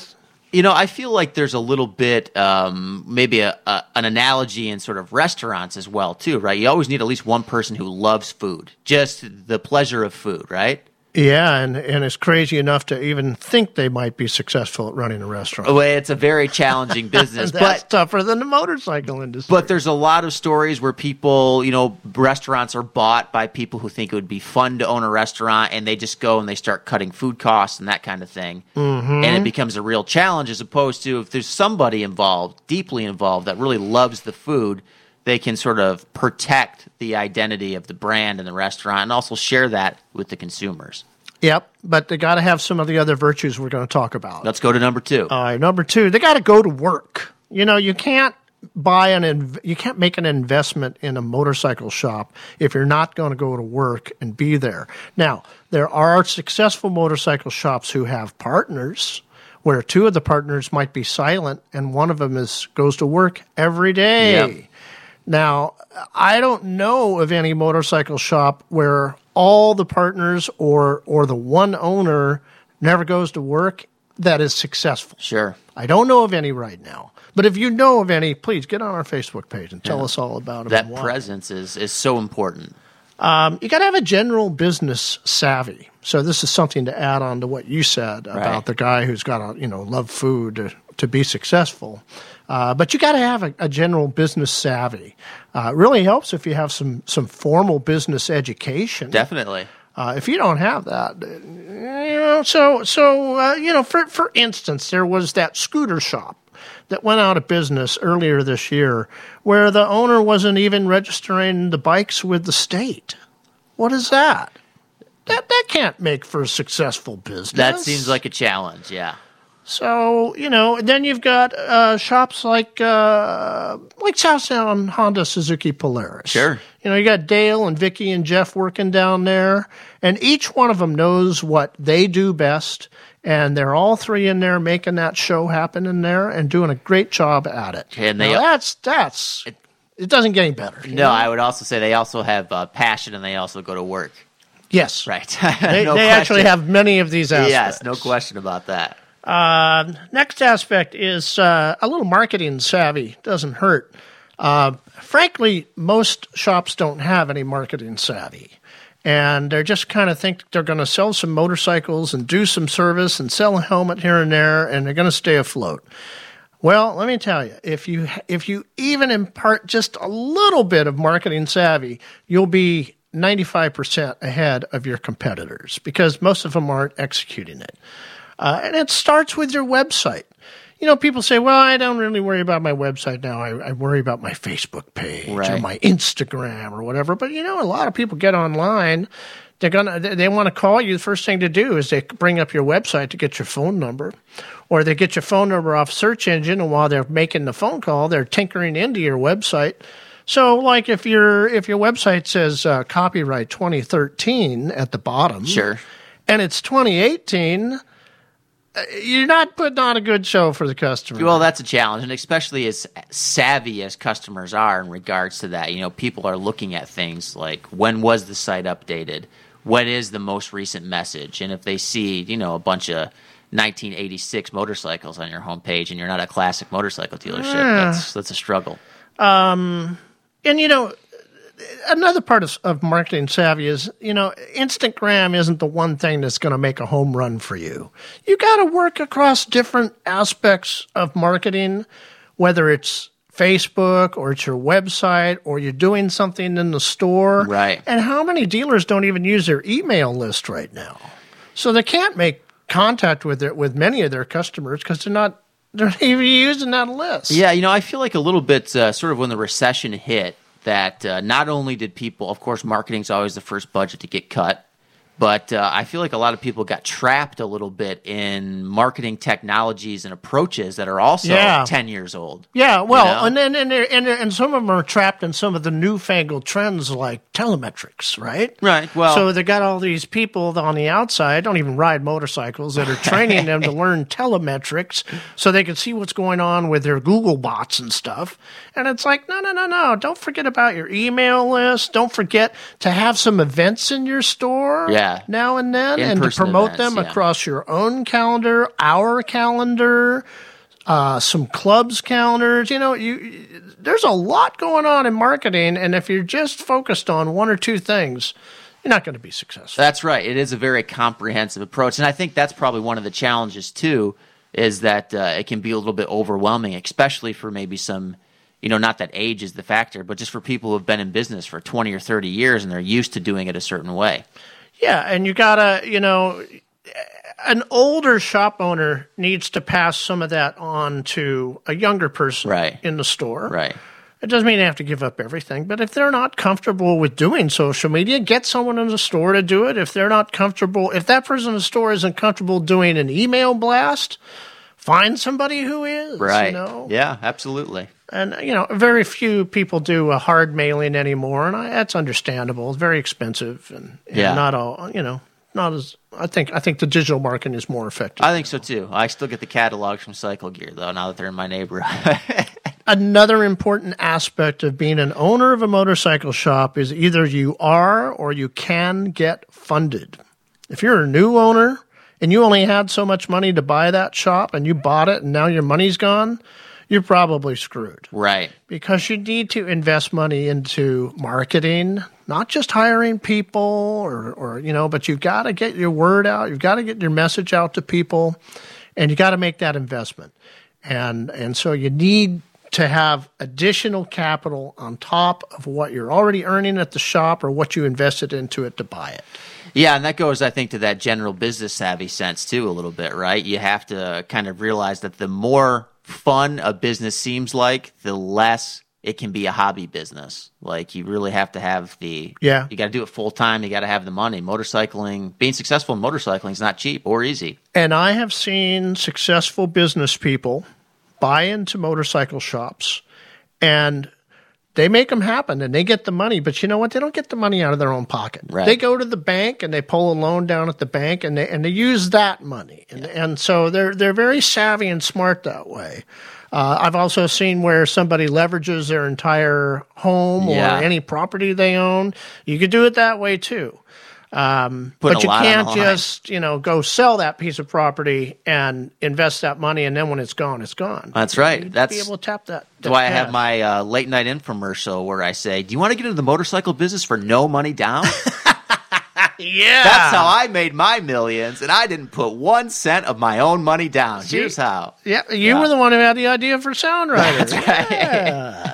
you know, I feel like there's a little bit, um, maybe a, a, an analogy in sort of restaurants as well, too, right? You always need at least one person who loves food, just the pleasure of food, right? Yeah, and, and it's crazy enough to even think they might be successful at running a restaurant. Well, it's a very challenging (laughs) business, That's but tougher than the motorcycle industry. But there's a lot of stories where people, you know, restaurants are bought by people who think it would be fun to own a restaurant and they just go and they start cutting food costs and that kind of thing. Mhm. And it becomes a real challenge as opposed to if there's somebody involved, deeply involved, that really loves the food, they can sort of protect the identity of the brand and the restaurant and also share that with the consumers. Yep, but they got to have some of the other virtues we're going to talk about. Let's go to number two. All right, number two, they got to go to work. You know, you can't buy an inv- you can't make an investment in a motorcycle shop if you're not going to go to work and be there. Now, there are successful motorcycle shops who have partners where two of the partners might be silent and one of them is goes to work every day. Yep. Now, I don't know of any motorcycle shop where all the partners or or the one owner never goes to work that is successful. Sure. I don't know of any right now. But if you know of any, please get on our Facebook page and tell Yeah. us all about it. That presence is, is so important. Um, you got to have a general business savvy. So this is something to add on to what you said about Right. the guy who's got to you know love food to, to be successful. Uh, but you got to have a, a general business savvy. Uh, it really helps if you have some some formal business education. Definitely. Uh, if you don't have that, uh, you know, so so uh, you know, for for instance, there was that scooter shop that went out of business earlier this year, where the owner wasn't even registering the bikes with the state. What is that? That that can't make for a successful business. That seems like a challenge, yeah. So you know, then you've got uh, shops like uh, like Southtown Honda Suzuki Polaris. Sure. You know, you got Dale and Vicky and Jeff working down there, and each one of them knows what they do best, and they're all three in there making that show happen in there and doing a great job at it. And they- Now, that's that's it, doesn't get any better. No, know? I would also say they also have uh, passion and they also go to work. yes, Right. (laughs) They, No they actually have many of these aspects. Yes, no question about that. Uh, next aspect is uh, a little marketing savvy. Doesn't hurt. Uh, frankly, most shops don't have any marketing savvy. And they're just kind of think they're going to sell some motorcycles and do some service and sell a helmet here and there, and they're going to stay afloat. Well, let me tell you, if you if you even impart just a little bit of marketing savvy, you'll be 95% ahead of your competitors because most of them aren't executing it. Uh, and it starts with your website. You know, people say, well, I don't really worry about my website now. I, I worry about my Facebook page or my Instagram or whatever. But, you know, a lot of people get online. They're gonna. They want to call you. The first thing to do is they bring up your website to get your phone number, or they get your phone number off search engine. And while they're making the phone call, they're tinkering into your website. So, like if your if your website says uh, copyright 2013 at the bottom, Sure. and it's 2018, uh, you're not putting on a good show for the customer. Well, that's a challenge, and especially as savvy as customers are in regards to that. You know, people are looking at things like when was the site updated? What is the most recent message? And if they see, you know, a bunch of 1986 motorcycles on your homepage and you're not a classic motorcycle dealership, Yeah. that's that's a struggle. Um, and you know, another part of, of marketing savvy is, you know, Instagram isn't the one thing that's going to make a home run for you. You got to work across different aspects of marketing, whether it's Facebook or it's your website or you're doing something in the store. Right. And how many dealers don't even use their email list right now? So they can't make contact with their, with many of their customers because they're not they're not even using that list. Yeah, you know, I feel like a little bit uh, sort of when the recession hit that uh, not only did people, of course, marketing's always the first budget to get cut, but uh, I feel like a lot of people got trapped a little bit in marketing technologies and approaches that are also Yeah. 10 years old. Yeah, well, know? and then and, and and some of them are trapped in some of the newfangled trends like telemetrics, right? Right. Well, so they got all these people on the outside don't even ride motorcycles that are training them to (laughs) learn telemetrics so they can see what's going on with their Google bots and stuff. And it's like, no, no, no, no! Don't forget about your email list. Don't forget to have some events in your store. Yeah. now and then, and to promote events, them yeah. across your own calendar, our calendar uh, some clubs calendars. You know, you there's a lot going on in marketing, and if you're just focused on one or two things, you're not going to be successful. That's right. It is a very comprehensive approach, and I think that's probably one of the challenges too. Is that uh, it can be a little bit overwhelming, especially for maybe some, you know, not that age is the factor, but just for people who have been in business for twenty or thirty years and they're used to doing it a certain way. Yeah, and you gotta, you know, an older shop owner needs to pass some of that on to a younger person Right. in the store. Right. It doesn't mean they have to give up everything, but if they're not comfortable with doing social media, get someone in the store to do it. If they're not comfortable, if that person in the store isn't comfortable doing an email blast, find somebody who is. Right. You know? Yeah, absolutely. And you know, very few people do a hard mailing anymore, and I, that's understandable. It's very expensive, and, and Yeah. not all. You know, not as. I think. I think the digital marketing is more effective. I think so too. I still get the catalogs from Cycle Gear though. Now that they're in my neighborhood. (laughs) Another important aspect of being an owner of a motorcycle shop is either you are or you can get funded. If you're a new owner and you only had so much money to buy that shop and you bought it and now your money's gone, you're probably screwed. right. because you need to invest money into marketing, not just hiring people or, or you know, but you've got to get your word out. You've got to get your message out to people, and you got to make that investment. And and so you need to have additional capital on top of what you're already earning at the shop or what you invested into it to buy it. Yeah, and that goes, I think, to that general business savvy sense too, a little bit, right? You have to kind of realize that the more fun a business seems like, the less it can be a hobby business. Like you really have to have the Yeah. You got to do it full time. You got to have the money. Motorcycling, being successful in motorcycling is not cheap or easy. And I have seen successful business people buy into motorcycle shops and they make them happen and they get the money. But you know what? They don't get the money out of their own pocket. Right. They go to the bank and they pull a loan down at the bank and they and they use that money. And and so they're they're very savvy and smart that way. Uh, I've also seen where somebody leverages their entire home Yeah. or any property they own. You could do it that way too. Um, but you can't just you know go sell that piece of property and invest that money, and then when it's gone, it's gone. That's right. You need to That's be able to tap that. That's why I have my uh, late night infomercial where I say, "Do you want to get into the motorcycle business for no money down?" (laughs) yeah. That's how I made my millions, and I didn't put one cent of my own money down. Here's how. Yeah, you Yeah. were the one who had the idea for Sound Rider. That's right. Yeah. (laughs)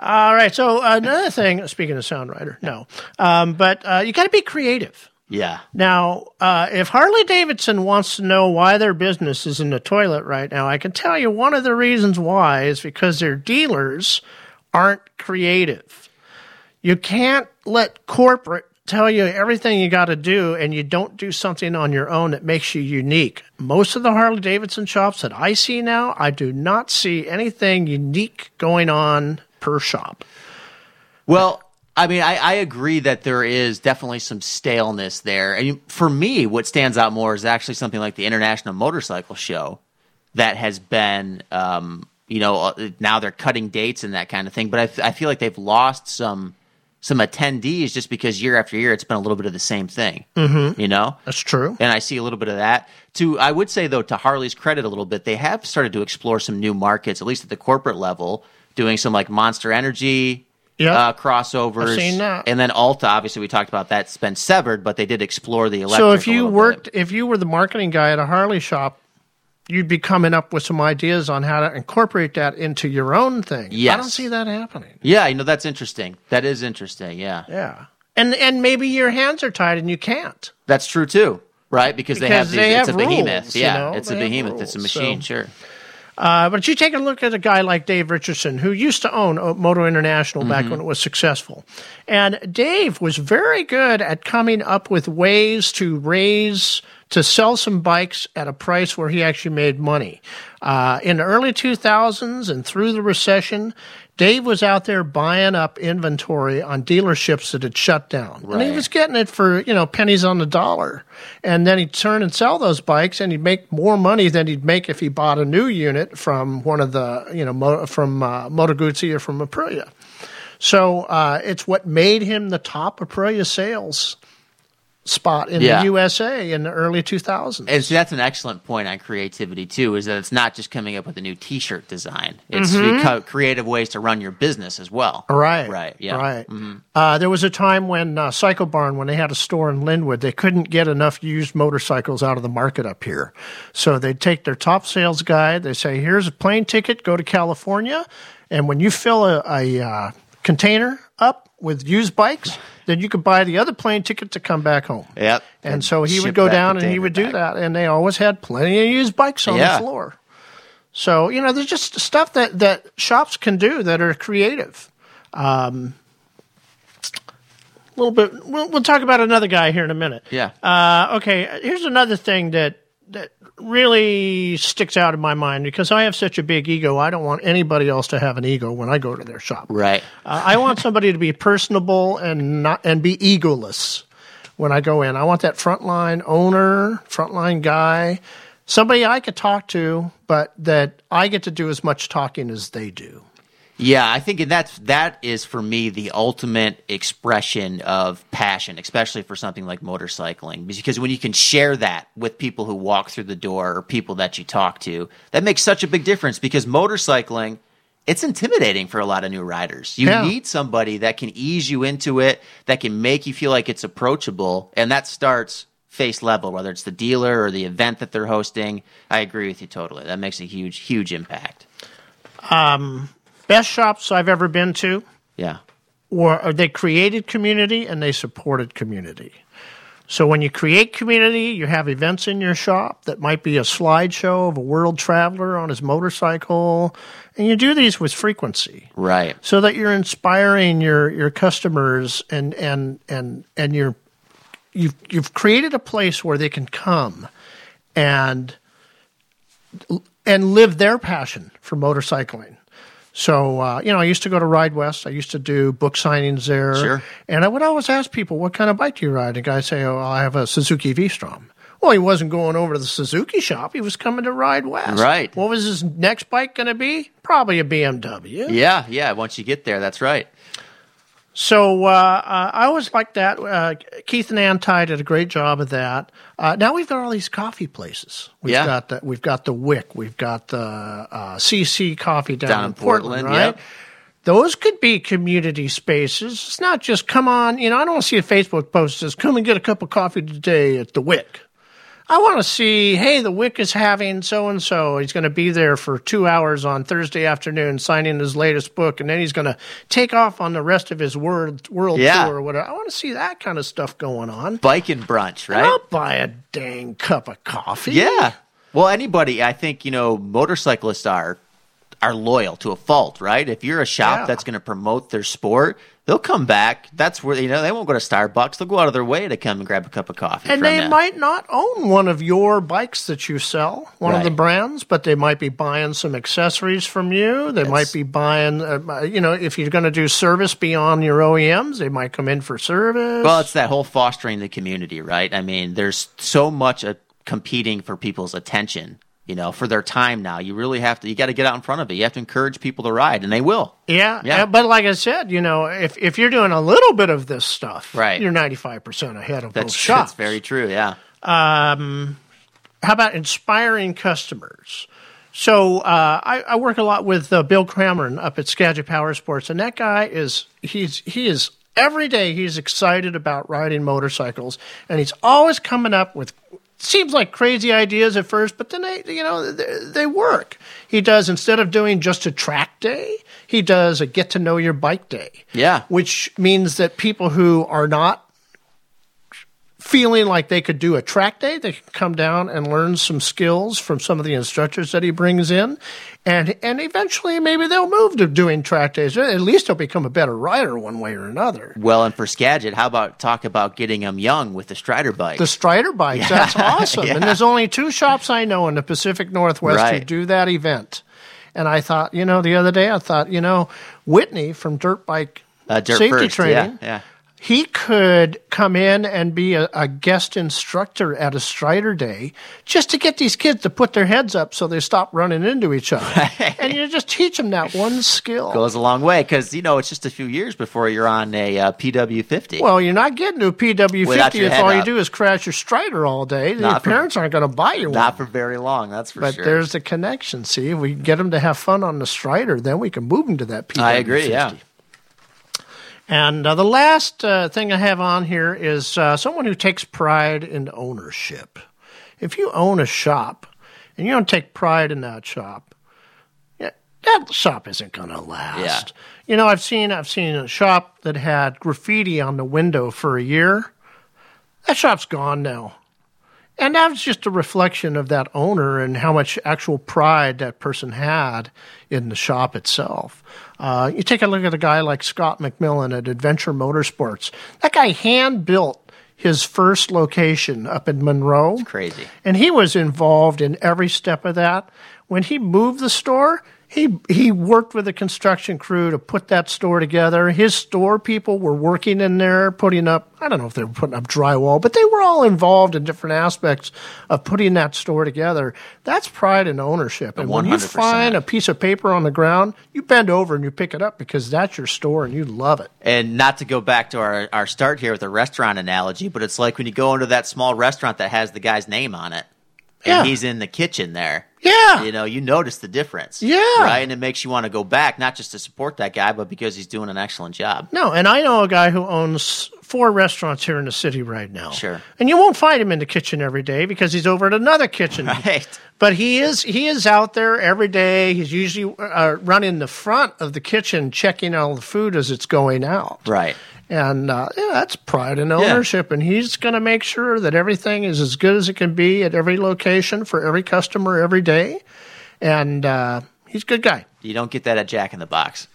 All right. So another thing, speaking of Sound Rider, no, um, but uh, you got to be creative. Yeah. Now, uh, if Harley Davidson wants to know why their business is in the toilet right now, I can tell you one of the reasons why is because their dealers aren't creative. You can't let corporate tell you everything you got to do and you don't do something on your own that makes you unique. Most of the Harley Davidson shops that I see now, I do not see anything unique going on per shop. Well, I mean, I, I agree that there is definitely some staleness there. And for me, what stands out more is actually something like the International Motorcycle Show that has been, um, you know, uh, now they're cutting dates and that kind of thing. But I, f- I feel like they've lost some some attendees just because year after year it's been a little bit of the same thing. Mm-hmm. You know, That's true. and I see a little bit of that. To I would say though, to Harley's credit, a little bit, they have started to explore some new markets, at least at the corporate level, doing some like Monster Energy Yeah. uh, crossovers. I've seen that. And then Alta, obviously, we talked about that's been severed, but they did explore the electric. So if you worked, bit. if you were the marketing guy at a Harley shop, you'd be coming up with some ideas on how to incorporate that into your own thing. Yes. I don't see that happening. yeah, you know that's interesting. That is interesting. Yeah, Yeah. And and maybe your hands are tied and you can't. that's true too. Right, because, they have Because these. they it's have a behemoth. rules, you yeah, know? it's a They have behemoth. It's a machine. so- Sure. Uh, but you take a look at a guy like Dave Richardson, who used to own Moto International back Mhm. when it was successful. And Dave was very good at coming up with ways to raise, to sell some bikes at a price where he actually made money. Uh, in the early 2000s and through the recession, Dave was out there buying up inventory on dealerships that had shut down. And he was getting it for, you know, pennies on the dollar. And then he'd turn and sell those bikes and he'd make more money than he'd make if he bought a new unit from one of the, you know, from uh, Moto Guzzi or from Aprilia. So uh, it's what made him the top Aprilia sales spot in Yeah. the USA in the early 2000s. And so that's an excellent point on creativity too. Is that it's not just coming up with a new T-shirt design; it's Mhm. co- creative ways to run your business as well. Right. Right. Yeah. Right. Mhm. Uh, there was a time when uh, Cycle Barn, when they had a store in Lynnwood, they couldn't get enough used motorcycles out of the market up here. So they'd take their top sales guy. They say, "Here's a plane ticket. Go to California, and when you fill a, a uh, container up with used bikes, then you could buy the other plane ticket to come back home." Yep. And so he would go down and he would do that, and they always had plenty of used bikes on Yeah. the floor. So you know, there's just stuff that that shops can do that are creative. Um, a little bit. We'll, we'll talk about another guy here in a minute. Yeah. Uh, okay. Here's another thing that that really sticks out in my mind because I have such a big ego. I don't want anybody else to have an ego when I go to their shop. Right. Uh, I want somebody to be personable and not and be egoless when I go in. I want that frontline owner, frontline guy, somebody I could talk to, but that I get to do as much talking as they do. Yeah, I think that's that is for me the ultimate expression of passion, especially for something like motorcycling. Because when you can share that with people who walk through the door or people that you talk to, that makes such a big difference. Because motorcycling, it's intimidating for a lot of new riders. You Yeah. need somebody that can ease you into it, that can make you feel like it's approachable, and that starts face level, whether it's the dealer or the event that they're hosting. I agree with you totally. That makes a huge, huge impact. Um, best shops I've ever been to. Yeah. or, or they created community and they supported community. So when you create community, you have events in your shop that might be a slideshow of a world traveler on his motorcycle, and you do these with frequency Right. so that you're inspiring your your customers and and and and you're you've you've created a place where they can come and and live their passion for motorcycling. So uh, you know, I used to go to Ride West. I used to do book signings there, Sure. and I would always ask people, "What kind of bike do you ride?" And guys say, "Oh, I have a Suzuki V-Strom." Well, he wasn't going over to the Suzuki shop. He was coming to Ride West. Right. What was his next bike going to be? Probably a BMW. Yeah, yeah. Once you get there, that's right. So uh, uh, I always liked that. Uh, Keith and Ann Ty did a great job of that. Uh, now we've got all these coffee places. We've Yeah. got the, we've got the Wick. We've got the uh, See See Coffee down, Down in Portland, Portland, right? yep. Those could be community spaces. It's not just come on. You know, I don't want to see a Facebook post that says "Come and get a cup of coffee today at the Wick." I want to see, hey, the Wick is having so and so. He's going to be there for two hours on Thursday afternoon signing his latest book, and then he's going to take off on the rest of his world world Yeah. tour or whatever. I want to see that kind of stuff going on. Bike and brunch, right? I'll buy a dang cup of coffee. Yeah. Well, anybody, I think you know, motorcyclists are are loyal to a fault, right? If you're a shop Yeah. that's going to promote their sport, they'll come back. That's where you know they won't go to Starbucks. They'll go out of their way to come and grab a cup of coffee. And they might not own one of your bikes that you sell, one of the brands, but they might be buying some accessories from you. They might be buying, uh, you know, if you're going to do service beyond your OEMs, they might come in for service. Well, it's that whole fostering the community, right? I mean, there's so much uh, competing for people's attention. You know, for their time now, you really have to. You got to get out in front of it. You have to encourage people to ride, and they will. Yeah, Yeah. uh, but like I said, you know, if if you're doing a little bit of this stuff, Right. you're 95 percent ahead of That's those shops. that's (laughs) very true. Yeah. Um, how about inspiring customers? So uh, I, I work a lot with uh, Bill Cameron up at Skagit Power Sports, and that guy is he's he is every day he's excited about riding motorcycles, and he's always coming up with seems like crazy ideas at first, but then they you know they, they work. He does instead of doing just a track day, he does a get to know your bike day Yeah. which means that people who are not feeling like they could do a track day. They could come down and learn some skills from some of the instructors that he brings in. And, and eventually maybe they'll move to doing track days. At least they'll become a better rider one way or another. Well, and for Skagit, how about talk about getting them young with the Strider bike? The Strider bike, (laughs) Yeah, that's awesome. yeah. And there's only two shops I know in the Pacific Northwest who Right. do that event. And I thought, you know, the other day I thought, you know, Whitney from Dirt Bike Uh, Safety First, Training, yeah. He could come in and be a, a guest instructor at a Strider Day just to get these kids to put their heads up so they stop running into each other. and you just teach them that one skill. Goes a long way because you know it's just a few years before you're on a uh, PW50. Well, you're not getting to a PW50 if all you do is crash your Strider all day. Your for- parents aren't going to buy you one. Not for very long, that's for but sure. But there's the connection. See, if we get them to have fun on the Strider, then we can move them to that PW50. I agree. Yeah. And uh, the last uh, thing I have on here is uh, someone who takes pride in ownership. If you own a shop and you don't take pride in that shop, yeah, that shop isn't going to last. You know, I've seen I've seen a shop that had graffiti on the window for a year. That shop's gone now. And that was just a reflection of that owner and how much actual pride that person had in the shop itself. Uh, you take a look at a guy like Scott McMillan at Adventure Motorsports. That guy hand built his first location up in Monroe. Crazy. And he was involved in every step of that. When he moved the store, he he worked with the construction crew to put that store together. His store people were working in there, putting up I don't know if they were putting up drywall, but they were all involved in different aspects of putting that store together. That's pride and ownership. And when you find a piece of paper on the ground, you bend over and you pick it up because that's your store and you love it. And not to go back to our, our start here with a restaurant analogy, but it's like when you go into that small restaurant that has the guy's name on it. And Yeah. he's in the kitchen there. Yeah. You know, you notice the difference. Yeah. Right? And it makes you want to go back, not just to support that guy, but because he's doing an excellent job. No, and I know a guy who owns four restaurants here in the city right now. Sure. And you won't find him in the kitchen every day because he's over at another kitchen. (laughs) Right. But he is he is out there every day. He's usually uh, running the front of the kitchen, checking all the food as it's going out. Right. And uh, yeah, that's pride and ownership. And he's going to make sure that everything is as good as it can be at every location for every customer every day. And uh, he's a good guy. You don't get that at Jack in the Box.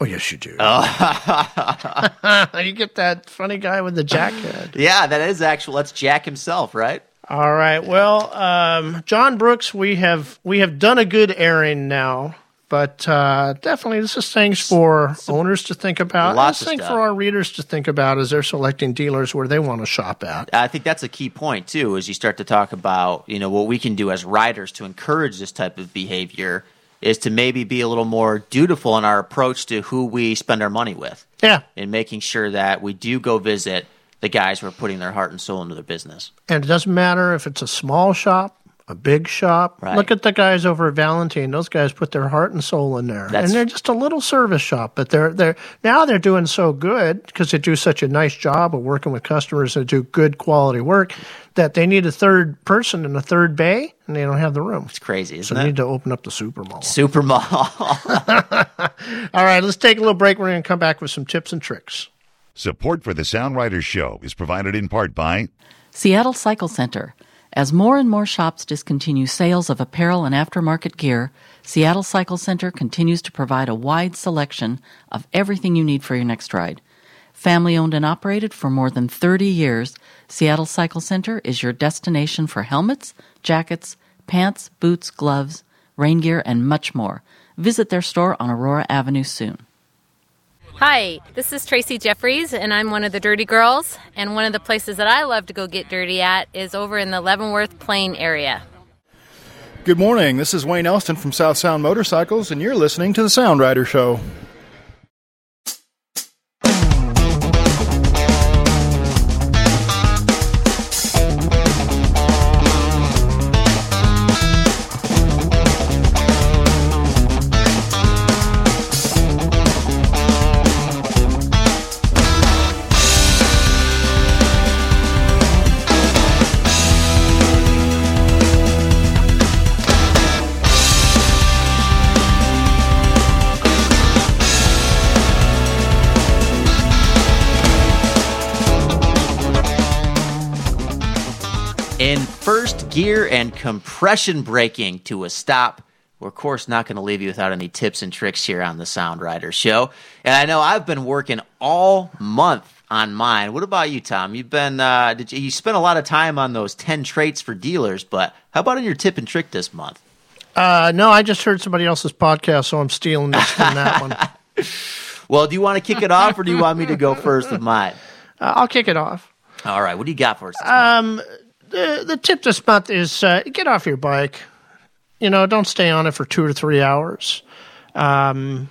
Oh yes, you do. Oh. (laughs) you get that funny guy with the jacket. (laughs) yeah, that is actual. That's Jack himself, right? All right. Well, um, John Brooks, we have we have done a good airing now, but uh, definitely this is things for owners to think about. Lots things stuff. for our readers to think about as they're selecting dealers where they want to shop at. I think that's a key point too, as you start to talk about, you know, what we can do as riders to encourage this type of behavior is to maybe be a little more dutiful in our approach to who we spend our money with. Yeah. And making sure that we do go visit the guys who are putting their heart and soul into their business. And it doesn't matter if it's a small shop, a big shop. Right. Look at the guys over at Valentine. Those guys put their heart and soul in there, That's- and they're just a little service shop. But they're they're now they're doing so good because they do such a nice job of working with customers and do good quality work that they need a third person in a third bay, and they don't have the room. It's crazy, So isn't they it? need to open up the super mall. Super Mall. (laughs) (laughs) All right, let's take a little break. We're going to come back with some tips and tricks. Support for the Sound Riders Show is provided in part by Seattle Cycle Center. As more and more shops discontinue sales of apparel and aftermarket gear, Seattle Cycle Center continues to provide a wide selection of everything you need for your next ride. Family owned and operated for more than 30 years, Seattle Cycle Center is your destination for helmets, jackets, pants, boots, gloves, rain gear, and much more. Visit their store on Aurora Avenue soon. Hi, this is Tracy Jeffries, and I'm one of the Dirty Girls. And one of the places that I love to go get dirty at is over in the Leavenworth Plain area. Good morning. This is Wayne Elston from South Sound Motorcycles, and you're listening to the Sound Rider Show. Gear and compression braking to a stop. We're, of course, not going to leave you without any tips and tricks here on the Sound Rider Show. And I know I've been working all month on mine. What about you, Tom? You've been uh, did you, you spent a lot of time on those ten traits for dealers, but how about on your tip and trick this month? Uh, no, I just heard somebody else's podcast, so I'm stealing this from that one. (laughs) (laughs) Well, do you want to kick it off, or do you want me to go first with mine? Uh, I'll kick it off. All right, what do you got for us? Um, the the tip this month is uh, get off your bike. You know, don't stay on it for two or three hours. Um,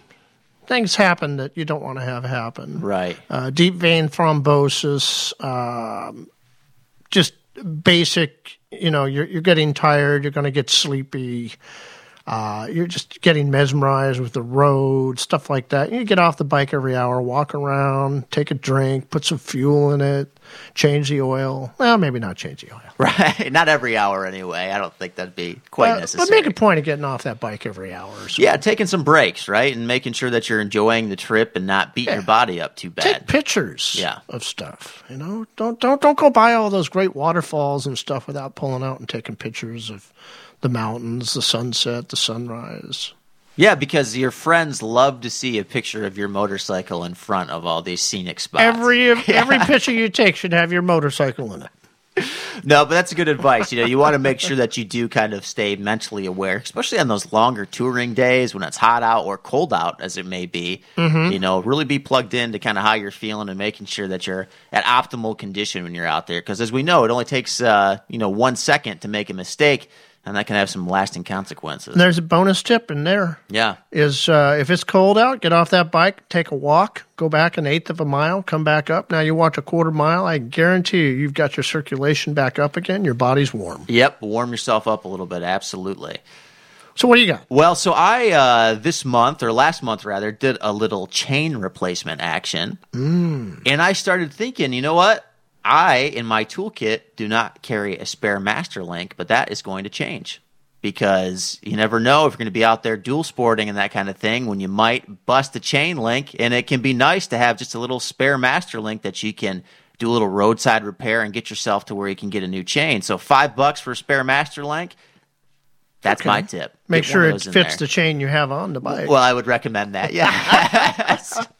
things happen that you don't want to have happen. Right. Uh, deep vein thrombosis. Um, just basic. You know, you're you're getting tired. You're going to get sleepy. Uh, you're just getting mesmerized with the road, stuff like that. You get off the bike every hour, walk around, take a drink, put some fuel in it, change the oil. Well, maybe not change the oil. (laughs) Right, not every hour anyway. I don't think that'd be quite Uh, necessary. But make a point of getting off that bike every hour. Or so. Yeah, taking some breaks, right, and making sure that you're enjoying the trip and not beating your body up too bad. Take pictures Yeah. of stuff. You know, don't don't don't go by all those great waterfalls and stuff without pulling out and taking pictures of the mountains, the sunset, the sunrise. Yeah, because your friends love to see a picture of your motorcycle in front of all these scenic spots. Every (laughs) every picture you take should have your motorcycle in it. No, but that's good advice. You know, you want to make sure that you do kind of stay mentally aware, especially on those longer touring days when it's hot out or cold out, as it may be. Mhm. You know, really be plugged in to kind of how you're feeling and making sure that you're at optimal condition when you're out there. Because as we know, it only takes uh, you know one second to make a mistake, and that can have some lasting consequences. And there's a bonus tip in there. Yeah. is uh, if it's cold out, get off that bike, take a walk, go back an eighth of a mile, come back up. Now you walk a quarter mile, I guarantee you, you've got your circulation back up again. Your body's warm. Yep, warm yourself up a little bit. Absolutely. So what do you got? Well, so I uh, this month or last month rather did a little chain replacement action, Mm. and I started thinking, you know what? I in my toolkit do not carry a spare master link, but that is going to change because you never know if you're going to be out there dual sporting and that kind of thing when you might bust a chain link, and it can be nice to have just a little spare master link that you can do a little roadside repair and get yourself to where you can get a new chain. So five bucks for a spare master link. That's Okay. my tip. Make Get sure it fits the chain you have on the bike. Well, I would recommend that. Yeah. (laughs) (laughs)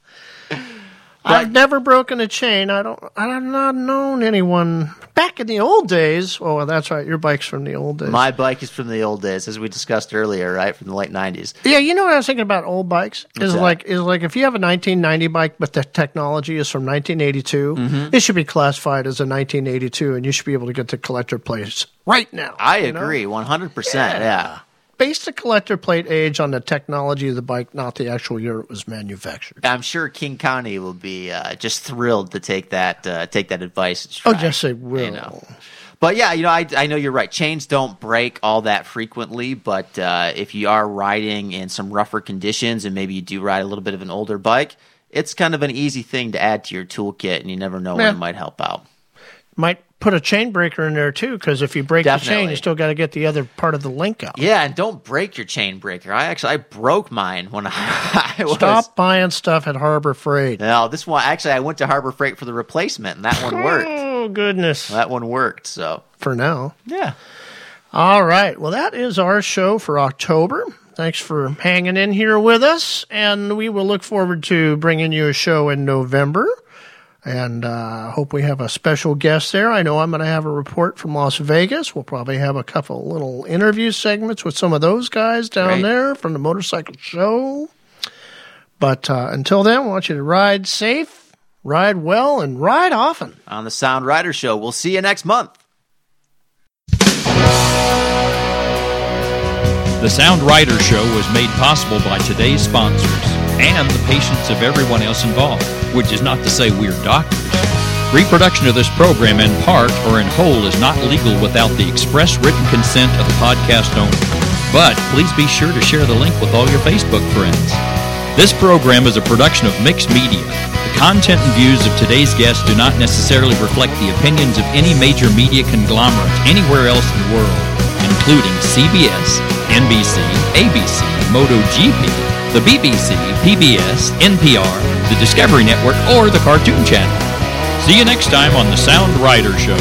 I've never broken a chain. I don't. I've not known anyone back in the old days. Oh, that's right. Your bike's from the old days. My bike is from the old days, as we discussed earlier, right? From the late 90s. Yeah, you know what I was thinking about old bikes is like is like if you have a 1990 bike, but the technology is from 1982, Mhm. it should be classified as a 1982, and you should be able to get the collector plates right now. I agree, 100%. Yeah. Base the collector plate age on the technology of the bike, not the actual year it was manufactured. I'm sure King County will be uh, just thrilled to take that uh, take that advice. and Oh, try. yes, they will. You know. But yeah, you know, I, I know you're right. Chains don't break all that frequently, but uh, if you are riding in some rougher conditions and maybe you do ride a little bit of an older bike, it's kind of an easy thing to add to your toolkit, and you never know Yeah. when it might help out. Might put a chain breaker in there too, because if you break the chain, you still got to get the other part of the link out. Yeah, and don't break your chain breaker. I actually I broke mine when I, (laughs) I was Stop buying stuff at Harbor Freight. No, this one actually I went to Harbor Freight for the replacement, and that one worked. Oh goodness, that one worked. So for now, yeah. All right. Well, that is our show for October. Thanks for hanging in here with us, and we will look forward to bringing you a show in November. And uh, hope we have a special guest there. I know I'm going to have a report from Las Vegas. We'll probably have a couple little interview segments with some of those guys down Great. there from the motorcycle show. But uh, until then, I want you to ride safe, ride well, and ride often. On the Sound Rider Show, we'll see you next month. The Sound Rider Show was made possible by today's sponsors and the patience of everyone else involved, which is not to say we're doctors. Reproduction of this program in part or in whole is not legal without the express written consent of the podcast owner. But please be sure to share the link with all your Facebook friends. This program is a production of Mixed Media. The content and views of today's guests do not necessarily reflect the opinions of any major media conglomerate anywhere else in the world, including CBS, NBC, ABC, MotoGP, the BBC, PBS, NPR, the Discovery Network, or the Cartoon Channel. See you next time on the Sound Rider Show.